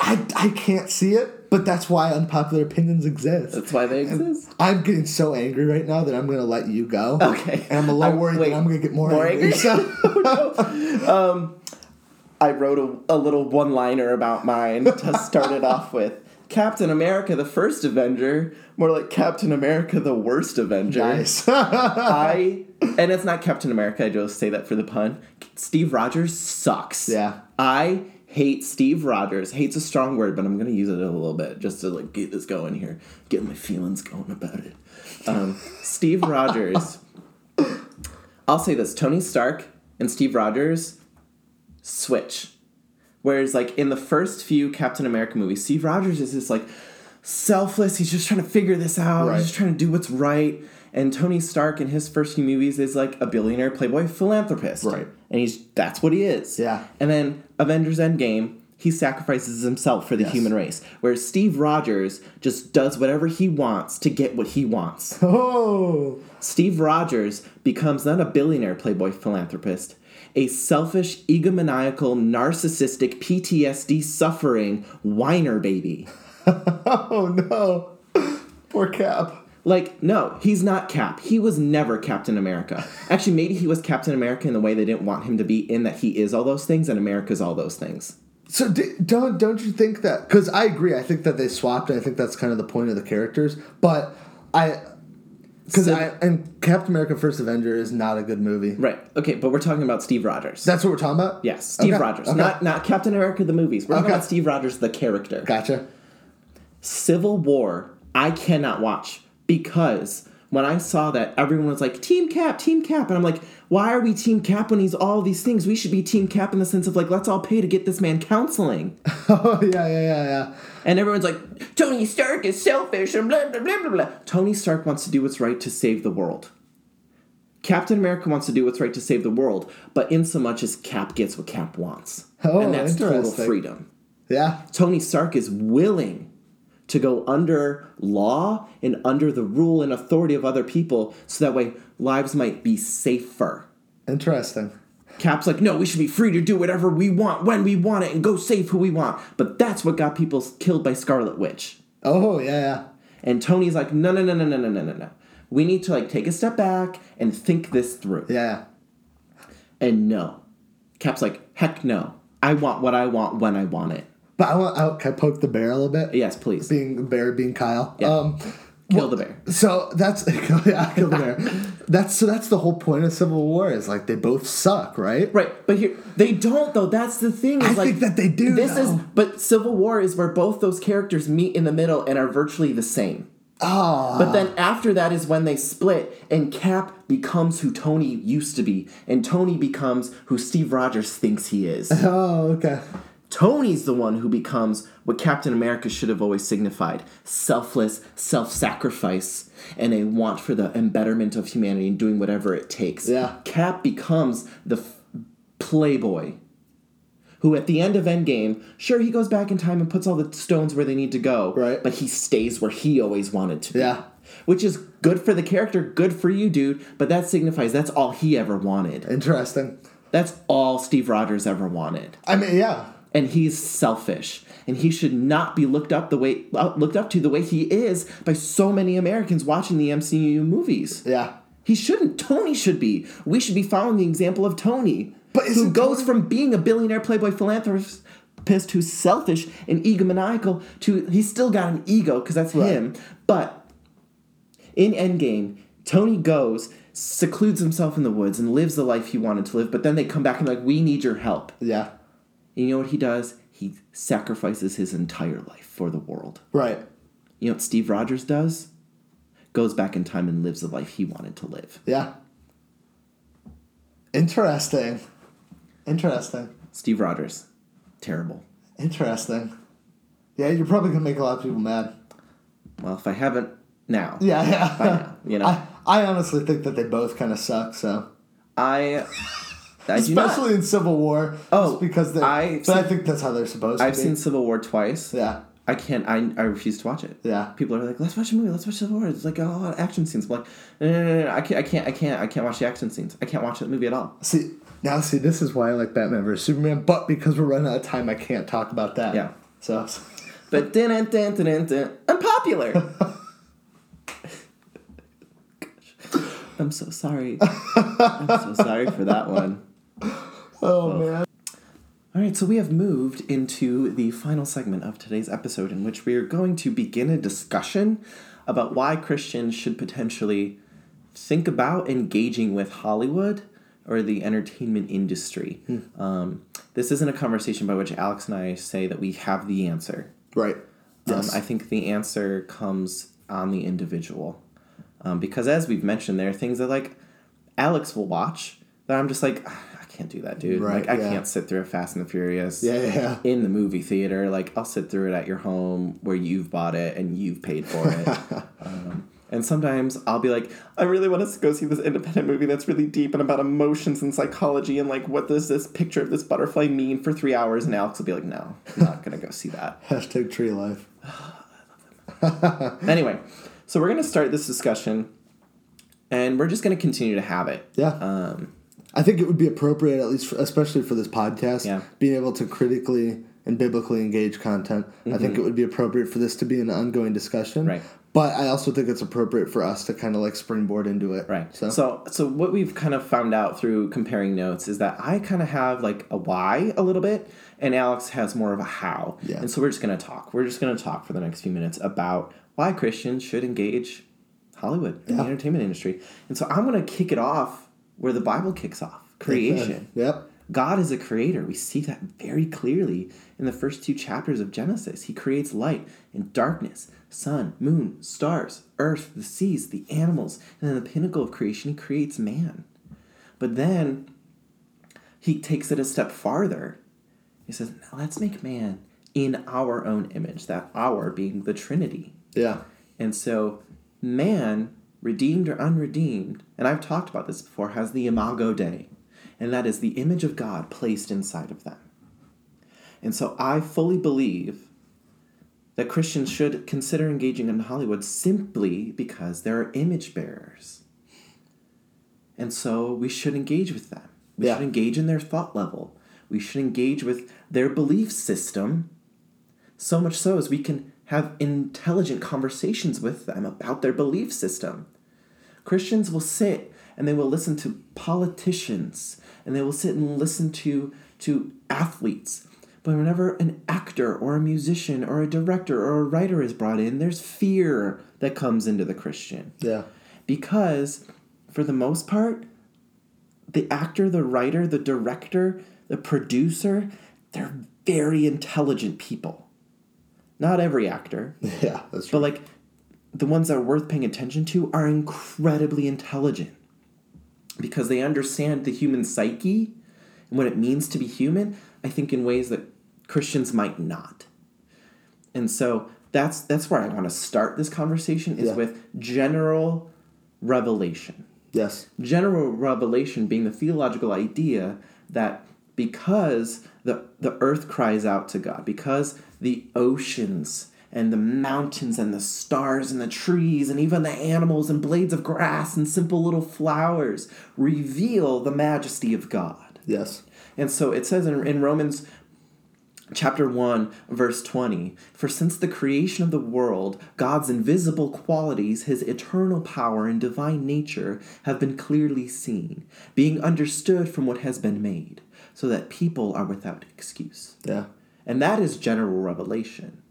I I can't see it, but that's why unpopular opinions exist. that's why they exist I'm getting so angry right now that I'm gonna let you go. Okay. And I'm a little I'm- worried wait, that I'm gonna get more, more angry. angry? Oh, so um, i wrote a, a little one liner about mine to start it off with captain america the first avenger more like captain america the worst avenger nice. i and it's not captain america i just say that for the pun steve rogers sucks Yeah. i hate steve rogers. Hate's a strong word but i'm gonna use it a little bit just to like get this going here get my feelings going about it. Um, steve rogers i'll say this tony stark and steve rogers switch. Whereas like in the first few captain america movies steve rogers is this like selfless. He's just trying to figure this out. Right. he's just trying to do what's right. And tony stark in his first few movies is like a billionaire playboy philanthropist. Right. and he's that's what he is. Yeah. and then avengers endgame he sacrifices himself for the Yes. human race whereas steve rogers just does whatever he wants to get what he wants oh. Steve Rogers becomes not a billionaire playboy philanthropist, a selfish, egomaniacal, narcissistic, PTSD suffering whiner baby. Oh no. Poor Cap. Like, no, he's not Cap. He was never Captain America. Actually, maybe he was Captain America in the way they didn't want him to be, in that he is all those things and America's all those things. So d- don't don't you think that? Because I agree. I think that they swapped. And I think that's kind of the point of the characters. But I, because So- I and Captain America: First Avenger is not a good movie. Right. Okay, but we're talking about Steve Rogers. That's what we're talking about. yes, Steve Okay, Rogers, okay. not not Captain America the movies. We're talking Okay. about Steve Rogers the character. Gotcha. Civil War, I cannot watch because when I saw that, everyone was like, Team Cap, Team Cap. And I'm like, why are we Team Cap when he's all these things? We should be Team Cap in the sense of like, let's all pay to get this man counseling. Oh yeah, yeah, yeah, yeah. And everyone's like, Tony Stark is selfish and blah, blah, blah, blah, blah. Tony Stark wants to do what's right to save the world. Captain America wants to do what's right to save the world, but in so much as Cap gets what Cap wants. Oh, and that's total freedom. Yeah. Tony Stark is willing to go under law and under the rule and authority of other people so that way lives might be safer. Interesting. Cap's like, no, we should be free to do whatever we want when we want it and go save who we want. But that's what got people killed by Scarlet Witch. Oh yeah, yeah. And Tony's like, no, no, no, no, no, no, no, no, no. We need to like take a step back and think this through. Yeah. And no. Cap's like, heck no. I want what I want when I want it. But I want. I, can I poke the bear a little bit? Yes, please. Being the bear, being Kyle. Yeah. Um, Kill the bear. So that's yeah, kill the bear. That's so that's the whole point of Civil War is like they both suck, right? Right, but here they don't though. That's the thing. Is I like, think that they do, This is, but Civil War is where both those characters meet in the middle and are virtually the same. Ah, But then after that is when they split, and Cap becomes who Tony used to be, and Tony becomes who Steve Rogers thinks he is. oh okay. Tony's the one who becomes what Captain America should have always signified selfless, self sacrifice, and a want for the embetterment of humanity and doing whatever it takes. Yeah. Cap becomes the f- playboy who, at the end of Endgame, sure, he goes back in time and puts all the stones where they need to go, Right. but he stays where he always wanted to be. Yeah. Which is good for the character, good for you, dude, but that signifies that's all he ever wanted. Interesting. That's all Steve Rogers ever wanted I mean, yeah. And he's selfish and he should not be looked up the way looked up to the way he is by so many Americans watching the MCU movies. Yeah. He shouldn't. Tony should be. We should be following the example of Tony, But who goes Tony- from being a billionaire playboy philanthropist who's selfish and egomaniacal to he's still got an ego because that's Right. him. But in Endgame, Tony goes, secludes himself in the woods, and lives the life he wanted to live. But then they come back and like, we need your help. Yeah. And you know what he does? He sacrifices his entire life for the world. Right. You know what Steve Rogers does? Goes back in time and lives the life he wanted to live. Yeah. Interesting. Interesting. Steve Rogers, terrible. Interesting. Yeah, you're probably gonna make a lot of people mad. Well, if I haven't now, Yeah, yeah. I know, you know. I, I honestly think that they both kind of suck. So, I, I do not. especially in Civil War. Oh, just because they. I've but I seen- think that's how they're supposed to be. I've to be. seen Civil War twice. Yeah. I can't. I, I refuse to watch it. Yeah. People are like, "Let's watch a movie. Let's watch Civil War." It's like a lot of action scenes. I'm like, no, no, no, no, I can't. I can't. I can't. I can't watch the action scenes. I can't watch that movie at all. See now, see this is why I like Batman vs Superman, but because we're running out of time, I can't talk about that. Yeah. So. But dun dun dun dun dun dun. I'm popular. Gosh. I'm so sorry. I'm so sorry for that one. Oh man. All right, so we have moved into the final segment of today's episode, in which we are going to begin a discussion about why Christians should potentially think about engaging with Hollywood or the entertainment industry. Um, this isn't a conversation by which Alex and I say that we have the answer. Right. Yes. Um, I think the answer comes on the individual. Um, because as we've mentioned, there are things that like Alex will watch that I'm just like, "Ah, can't do that, dude. Right, like I yeah. can't sit through a Fast and the Furious yeah, yeah, in the movie theater. Like I'll sit through it at your home where you've bought it and you've paid for it. um, and sometimes I'll be like, I really want to go see this independent movie that's really deep and about emotions and psychology and like what does this picture of this butterfly mean for three hours? And Alex will be like, No, I'm not gonna go see that. Hashtag tree life. anyway, so we're gonna start this discussion, and we're just gonna continue to have it. Yeah. Um, I think it would be appropriate, at least, for, especially for this podcast, Yeah. being able to critically and biblically engage content. I think it would be appropriate for this to be an ongoing discussion. Mm-hmm. Right. But I also think it's appropriate for us to kind of like springboard into it. Right. So, So, so what we've kind of found out through comparing notes is that I kind of have like a why a little bit, and Alex has more of a how. Yeah. And so we're just gonna talk. We're just gonna talk for the next few minutes about why Christians should engage Hollywood in the entertainment industry. And so I'm gonna kick it off where the Bible kicks off creation. Yep. God is a creator. We see that very clearly in the first two chapters of Genesis. He creates light and darkness, sun, moon, stars, earth, the seas, the animals, and then the pinnacle of creation, he creates man. But then he takes it a step farther. He says, now let's make man in our own image, that our being the Trinity. Yeah. And so, man, redeemed or unredeemed, and I've talked about this before, has the imago Dei, and that is the image of God placed inside of them. And so, I fully believe that Christians should consider engaging in Hollywood simply because there are image bearers. And so, we should engage with them. We Yeah. should engage in their thought level. We should engage with their belief system so much so as we can have intelligent conversations with them about their belief system. Christians will sit and they will listen to politicians and they will sit and listen to to athletes. But whenever an actor or a musician or a director or a writer is brought in, there's fear that comes into the Christian. Yeah. Because for the most part, the actor, the writer, the director, the producer, they're very intelligent people. Not every actor, Yeah. That's but like the ones that are worth paying attention to are incredibly intelligent because they understand the human psyche and what it means to be human, I think in ways that Christians might not. And so that's that's where I want to start this conversation is Yeah. with general revelation yes. general revelation being the theological idea that because the, the earth cries out to God, because the oceans and the mountains and the stars and the trees and even the animals and blades of grass and simple little flowers reveal the majesty of God. Yes. And so it says in, in Romans chapter 1 verse 20 for since the creation of the world god's invisible qualities his eternal power and divine nature have been clearly seen being understood from what has been made so that people are without excuse. Yeah. and that is general revelation.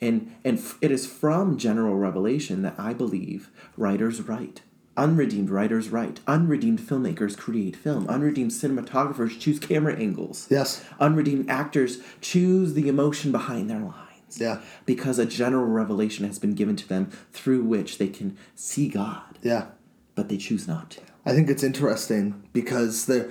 And and f- it is from general revelation that i believe writers write. Unredeemed writers write. Unredeemed filmmakers create film. Unredeemed cinematographers choose camera angles. Yes. unredeemed actors choose the emotion behind their lines. Yeah. because a general revelation has been given to them through which they can see god. Yeah. but they choose not to. I think it's interesting because there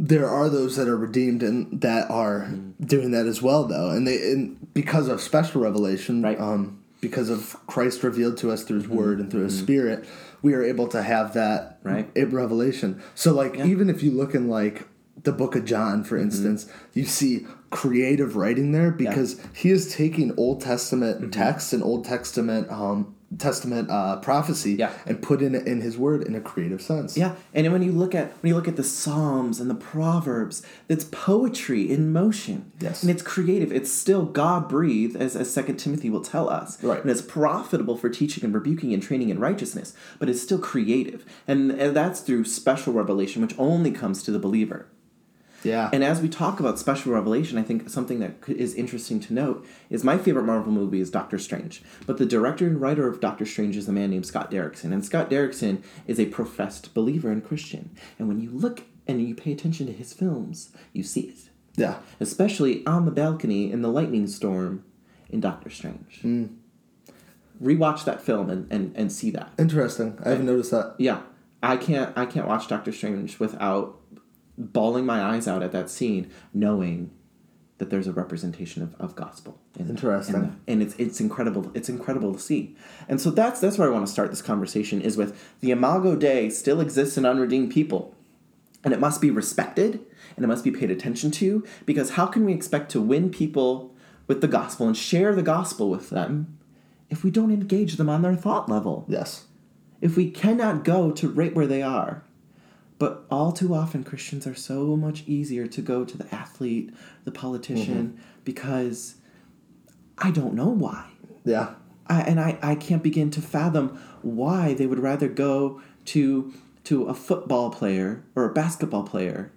there are those that are redeemed and that are Mm-hmm. doing that as well though. And they and because of special revelation, Right. Mm-hmm. um, because of Christ revealed to us through his word and through his spirit, we are able to have that Right. it revelation. So like even if you look in like the book of John, for Mm-hmm. instance, you see creative writing there because he is taking Old Testament Mm-hmm. texts and Old Testament um, Testament uh, prophecy Yeah. and put in in his word in a creative sense. Yeah, and when you look at when you look at the Psalms and the Proverbs, it's poetry in motion. Yes. and it's creative. It's still God breathed, as as Second Timothy will tell us. Right. and it's profitable for teaching and rebuking and training in righteousness. But it's still creative, and, and that's through special revelation, which only comes to the believer. Yeah. And as we talk about special revelation, I think something that is interesting to note is my favorite Marvel movie is Doctor Strange. But the director and writer of Doctor Strange is a man named Scott Derrickson. And Scott Derrickson is a professed believer and Christian. And when you look and you pay attention to his films, you see it. yeah. Especially on the balcony in the lightning storm in Doctor Strange. Mm. Rewatch that film and, and, and see that. Interesting. I haven't noticed that. Yeah, I can't I can't watch Doctor Strange without bawling my eyes out at that scene, knowing that there's a representation of, of gospel. In that- Interesting. in that. and it's it's incredible. It's incredible to see. And so that's that's where I want to start this conversation is with the Imago Dei still exists in unredeemed people, and it must be respected and it must be paid attention to because how can we expect to win people with the gospel and share the gospel with them if we don't engage them on their thought level? Yes. if we cannot go to right where they are, But all too often, Christians are so much easier to go to the athlete, the politician, Mm-hmm. because I don't know why. Yeah. I, and I, I can't begin to fathom why they would rather go to to a football player or a basketball player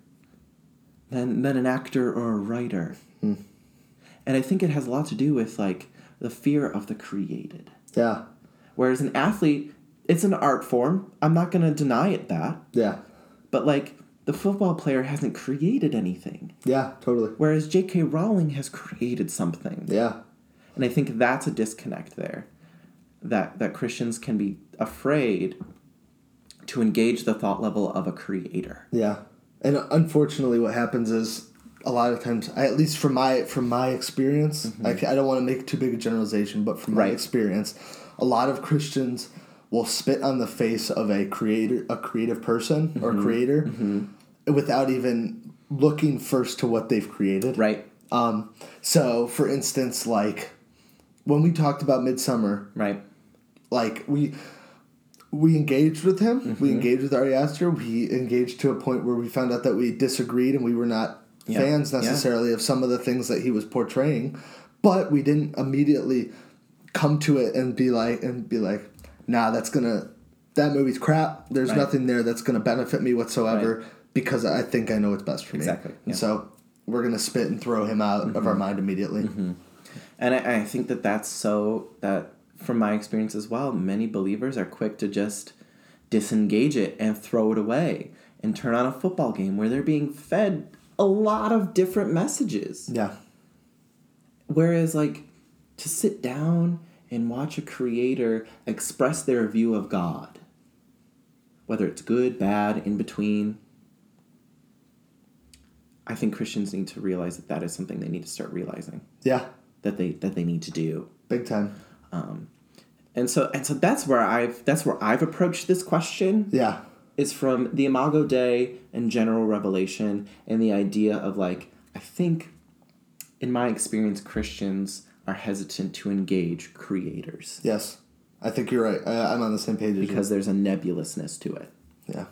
than, than an actor or a writer. Hmm. And I think it has a lot to do with like the fear of the created. Yeah. Whereas an athlete, it's an art form. I'm not going to deny it that. Yeah. But like the football player hasn't created anything. Yeah. Totally. Whereas J.K. Rowling has created something. Yeah. And I think that's a disconnect there. That that Christians can be afraid to engage the thought level of a creator. Yeah, and unfortunately, what happens is a lot of times, I, at least from my from my experience, mm-hmm. I, ca- I don't want to make too big a generalization, but from my experience, a lot of Christians will spit on the face of a creator, a creative person or mm-hmm. creator, mm-hmm. without even looking first to what they've created. Right. Um, so, for instance, like when we talked about Midsummer, Right. like we we engaged with him we mm-hmm. engaged with ari aster we engaged to a point where we found out that we disagreed and we were not Yeah. fans Yeah. necessarily of some of the things that he was portraying but we didn't immediately come to it and be like and be like nah that's gonna that movie's crap there's Right. nothing there that's gonna benefit me whatsoever Right. because i think i know what's best for Exactly, me yeah. and so we're gonna spit and throw him out of our mm-hmm. mind immediately mm-hmm. And I, I think that that's so that from my experience as well, many believers are quick to just disengage it and throw it away and turn on a football game where they're being fed a lot of different messages. yeah Whereas, like, to sit down and watch a creator express their view of God, whether it's good, bad, in between, I think Christians need to realize that that is something they need to start realizing. Yeah. That they that they need to do. big time. Um, And so and so that's where I've that's where I've approached this question. Yeah. Is from the Imago Dei and general revelation and the idea of like I think in my experience Christians are hesitant to engage creators Yes, I think you're right. I, I'm on the same page as because there's a nebulousness to it. you. Yeah,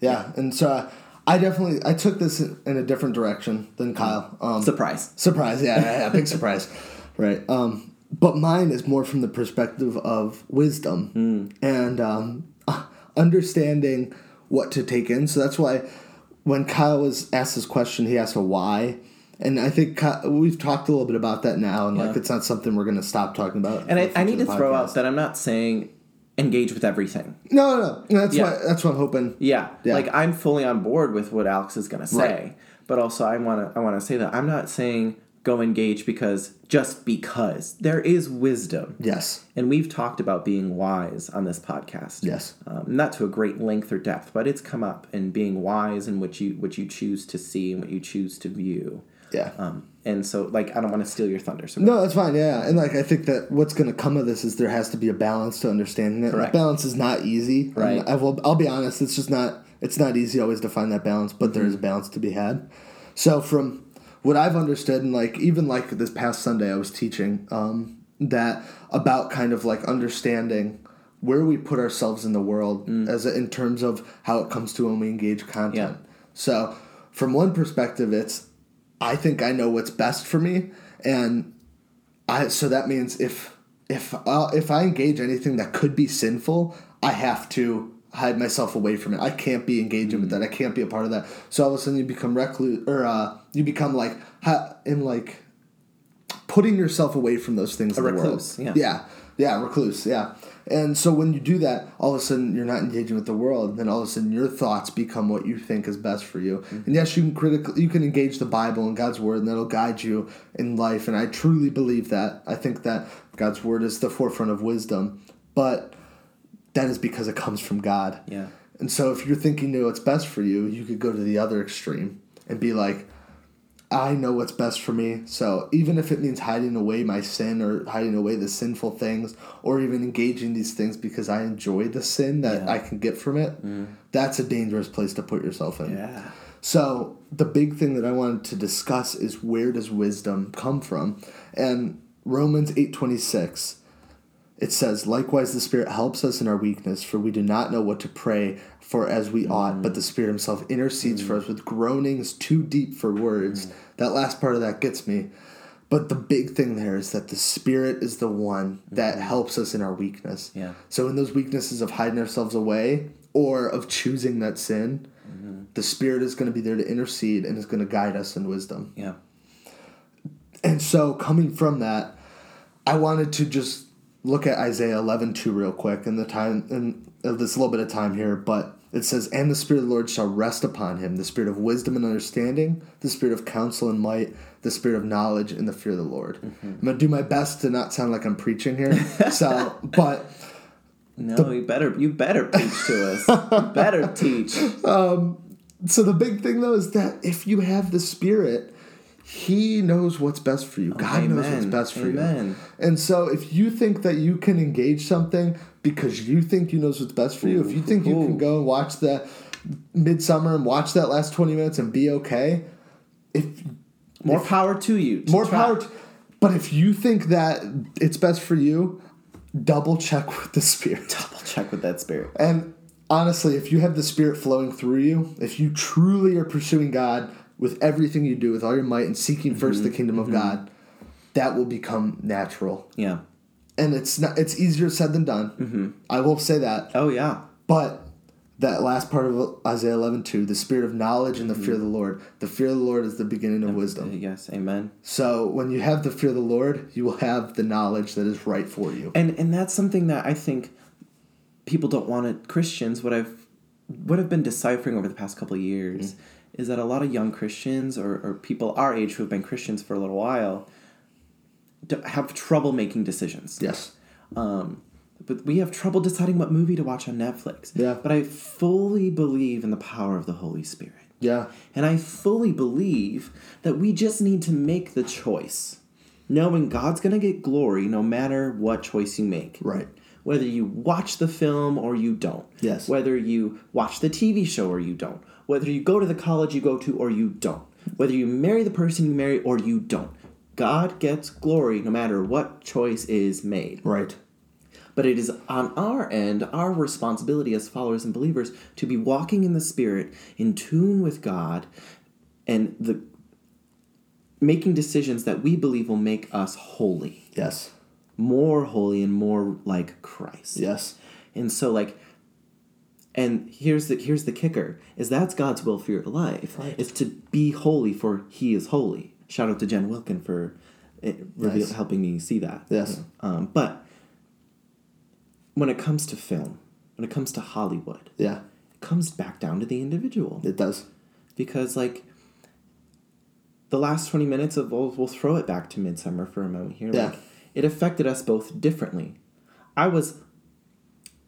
yeah, and so uh, I definitely I took this in, a different direction than Kyle. Um, Surprise. surprise, yeah, yeah, yeah, big surprise, right? Um, but mine is more from the perspective of wisdom and um, understanding what to take in. So that's why when Kyle was asked this question, he asked a why. And I think we've talked a little bit about that now, and like it's not something we're going to stop talking about. And I, I need to the throw out that I'm not saying engage with everything. No, no, no. That's Yeah. why. That's what I'm hoping. Yeah, Yeah. like I'm fully on board with what Alex is gonna say, Right. but also I wanna I wanna say that I'm not saying go engage because just because there is wisdom, Yes. and we've talked about being wise on this podcast. Yes. um, not to a great length or depth, but it's come up in being wise in what you what you choose to see and what you choose to view. Yeah. Um, and so, like, I don't want to steal your thunder. So no, that's fine. Yeah, and like I think that what's going to come of this is there has to be a balance to understanding it. Correct. The balance is not easy. Right. I will. I'll be honest. It's just not. It's not easy always to find that balance, but there is Mm-hmm. a balance to be had. So from what I've understood, and like even like this past Sunday, I was teaching um, that about kind of like understanding where we put ourselves in the world Mm. as a, in terms of how it comes to when we engage content. So from one perspective, it's I think I know what's best for me, and I so that means if if uh, if I engage anything that could be sinful, I have to hide myself away from it. I can't be engaging with that. I can't be a part of that. So all of a sudden you become recluse, or uh, you become like in like putting yourself away from those things. A in the world. recluse, yeah. yeah, yeah, recluse, yeah. And so when you do that, all of a sudden you're not engaging with the world. And then all of a sudden your thoughts become what you think is best for you. Mm-hmm. And yes, you can critically you can engage the Bible and God's word, and that'll guide you in life. And I truly believe that. I think that God's word is the forefront of wisdom, but that is because it comes from God. Yeah. And so if you're thinking you know what's best for you, you could go to the other extreme and be like, I know what's best for me. So even if it means hiding away my sin or hiding away the sinful things or even engaging these things because I enjoy the sin that Yeah. I can get from it, mm. that's a dangerous place to put yourself in. Yeah. So the big thing that I wanted to discuss is where does wisdom come from? And Romans 8:26 it says, Likewise, the Spirit helps us in our weakness, for we do not know what to pray for as we mm. ought, but the Spirit Himself intercedes for mm. us with groanings too deep for words. Mm. That last part of that gets me. But the big thing there is that the Spirit is the one that mm-hmm. helps us in our weakness. Yeah. So, in those weaknesses of hiding ourselves away or of choosing that sin, mm-hmm. the Spirit is going to be there to intercede and is going to guide us in wisdom. Yeah. And so, coming from that, I wanted to just look at Isaiah 11 2 real quick in the time, in uh, this little bit of time here, but it says, And the Spirit of the Lord shall rest upon him, the Spirit of wisdom and understanding, the Spirit of counsel and might, the Spirit of knowledge and the fear of the Lord. I'm going to do my best to not sound like I'm preaching here. so, but No, you better you better preach to us. you better teach. Um, so the big thing though is that if you have the Spirit, He knows what's best for you. God knows what's best for Amen. you. And so if you think that you can engage something because you think you knows what's best for you, if you think you can go and watch the Midsummer and watch that last twenty minutes and be okay, if More power to you. to more try. power. To, but if you think that it's best for you, double check with the Spirit. Double check with that spirit. And honestly, if you have the Spirit flowing through you, if you truly are pursuing God with everything you do, with all your might, and seeking 1st mm-hmm. the kingdom of mm-hmm. God, that will become natural. Yeah. And it's not. It's easier said than done. Mm-hmm. I will say that. Oh yeah. But that last part of Isaiah 11 2, the spirit of knowledge and the fear of the Lord. The fear of the Lord is the beginning of wisdom. Yes. Amen. So when you have the fear of the Lord, you will have the knowledge that is right for you. And and that's something that I think people don't want it. Christians. What I've what I've been deciphering over the past couple of years mm. Is that a lot of young Christians or, or people our age who have been Christians for a little while have trouble making decisions. Yes. Um, but we have trouble deciding what movie to watch on Netflix. Yeah. But I fully believe in the power of the Holy Spirit. Yeah. And I fully believe that we just need to make the choice, knowing God's going to get glory no matter what choice you make. Right. Whether you watch the film or you don't. Yes. Whether you watch the TV show or you don't. Whether you go to the college you go to or you don't. Whether you marry the person you marry or you don't. God gets glory no matter what choice is made. Right. But it is on our end, our responsibility as followers and believers, to be walking in the Spirit, in tune with God, and the making decisions that we believe will make us holy, Yes. more holy and more like Christ. Yes. And so, like, and here's the here's the kicker: is that's God's will for your life Right. is to be holy, for He is holy. Shout out to Jen Wilkin for eh, reveal, Nice. helping me see that. Yes. Um, but when it comes to film, when it comes to Hollywood, Yeah. it comes back down to the individual It does. because like the last 20 minutes of we'll, we'll throw it back to midsummer for a moment here Yeah. like it affected us both differently i was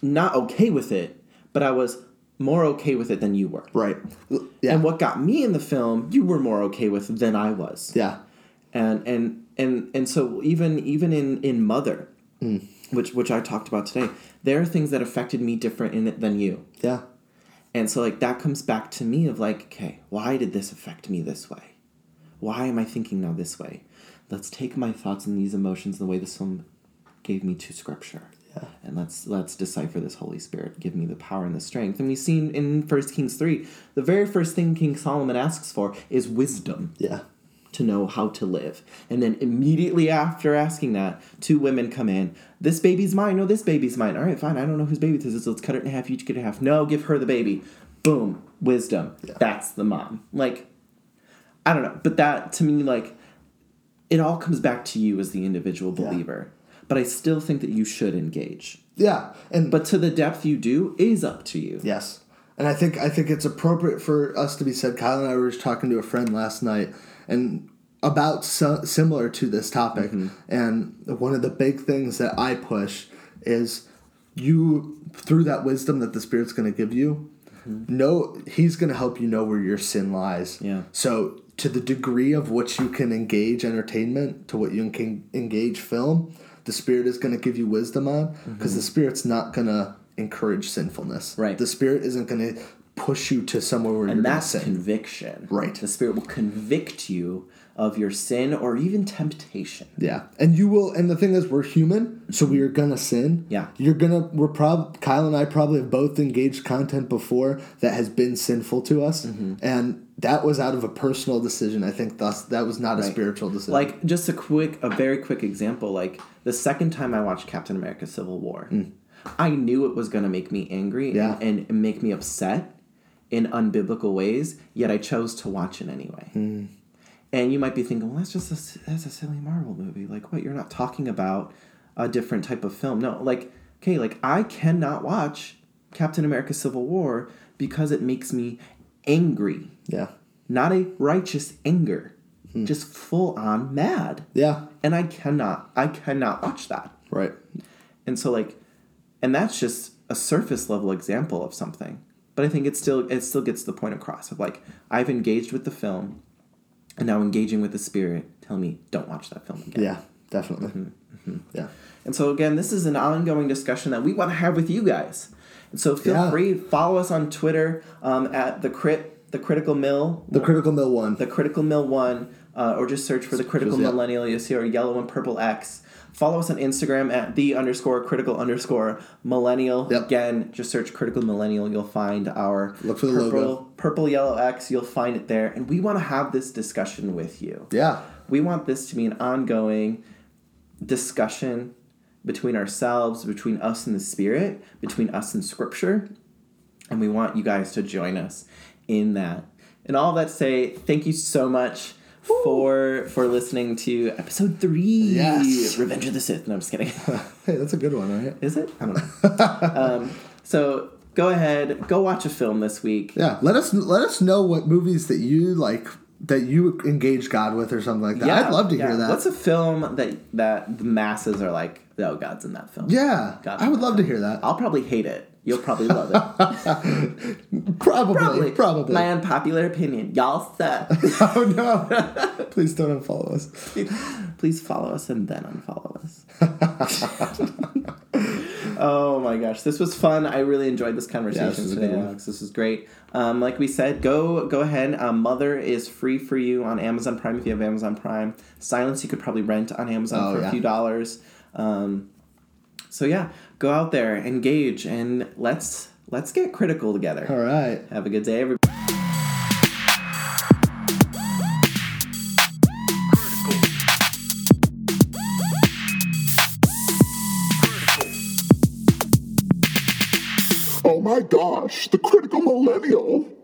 not okay with it but i was more okay with it than you were Right. Yeah. and what got me in the film you were more okay with than i was yeah. and and and and so even even in in mother Hmm. which which i talked about today there are things that affected me different in it than you Yeah. and so like that comes back to me of like, okay, why did this affect me this way? Why am I thinking now this way? Let's take my thoughts and these emotions and the way this film gave me to scripture. Yeah. And let's let's decipher this Holy Spirit. Give me the power and the strength. And we've seen in First Kings 3, the very first thing King Solomon asks for is wisdom Yeah. to know how to live. And then immediately after asking that, two women come in. This baby's mine. No, this baby's mine. All right, fine. I don't know whose baby this is. Let's cut it in half. You each get a half. No, give her the baby. Boom. Wisdom. Yeah. That's the mom. Like, I don't know. But that, to me, like, it all comes back to you as the individual Yeah. But I still think that you should engage. Yeah. And But to the depth you do is up to you. Yes, and I think I think it's appropriate for us to be said. Kyle and I were just talking to a friend last night, and about so, similar to this topic. Mm-hmm. And one of the big things that I push is you through that wisdom that the Spirit's going to give you. Mm-hmm. Know He's going to help you know where your sin lies. Yeah. So to the degree of which you can engage entertainment, to what you can engage film, the Spirit is going to give you wisdom on, because the Spirit's not going to encourage sinfulness. Right. The Spirit isn't going to push you to somewhere where you're and that's sin. conviction. Right. The Spirit will convict you of your sin or even temptation. Yeah, and you will. And the thing is, we're human, so we are gonna sin. Yeah. you're gonna. We're prob. Kyle and I probably have both engaged content before that has been sinful to us, Mm-hmm. and that was out of a personal decision. I think thus that was not a spiritual decision. Like just a quick, a very quick example. Like the second time I watched Captain America: Civil War, I knew it was going to make me angry Mm. Yeah. and, and make me upset in unbiblical ways. Yet I chose to watch it anyway. Mm. And you might be thinking, well, that's just a, that's a silly Marvel movie. Like, what? You're not talking about a different type of film. No, like, okay, like I cannot watch Captain America: Civil War because it makes me angry yeah, not a righteous anger, Hmm. just full on mad. yeah, And I cannot, I cannot watch that. right. And so like, and that's just a surface level example of something. But I think it still it still gets the point across of like I've engaged with the film, and now engaging with the spirit, tell me don't watch that film again. Yeah, definitely. Mm-hmm, Yeah, And so again, this is an ongoing discussion that we want to have with you guys. So feel Yeah. free follow us on Twitter um, at the crit the critical mill the critical mill one. the Critical Mill one, uh, or just search for the Critical Just. Millennial. You'll see our yellow and purple X. Follow us on Instagram at the underscore critical underscore millennial. Yep. Again, just search critical millennial. You'll find our Look for the purple, logo. purple yellow X. You'll find it there, and we want to have this discussion with you. yeah, We want this to be an ongoing discussion between ourselves, between us and the Spirit, between us and Scripture, and we want you guys to join us in that. And all that to say, thank you so much for for listening to episode three, Yes. Revenge of the Sith. No, I'm just kidding. hey, that's a good one, right? Is it? I don't know. um, so go ahead, go watch a film this week. Yeah, let us let us know what movies that you like that you engage God with or something like that. I'd love to yeah. hear that. What's a film that that the masses are like, oh, God's in that film? yeah, God's I would love to hear that. I'll probably hate it. You'll probably love it. Probably, probably. My unpopular opinion. Y'all suck. Oh no! Please don't unfollow us. Please follow us and then unfollow us. Oh my gosh, this was fun. I really enjoyed this conversation Yeah, this today. Alex. This is great. Um, like we said, go go ahead. Um, Mother is free for you on Amazon Prime if you have Amazon Prime. Silence you could probably rent on Amazon Oh, for yeah. a few dollars. Um, so yeah, go out there, engage, and let's let's get critical together. All right. Have a good day, everybody. My gosh, the critical millennial.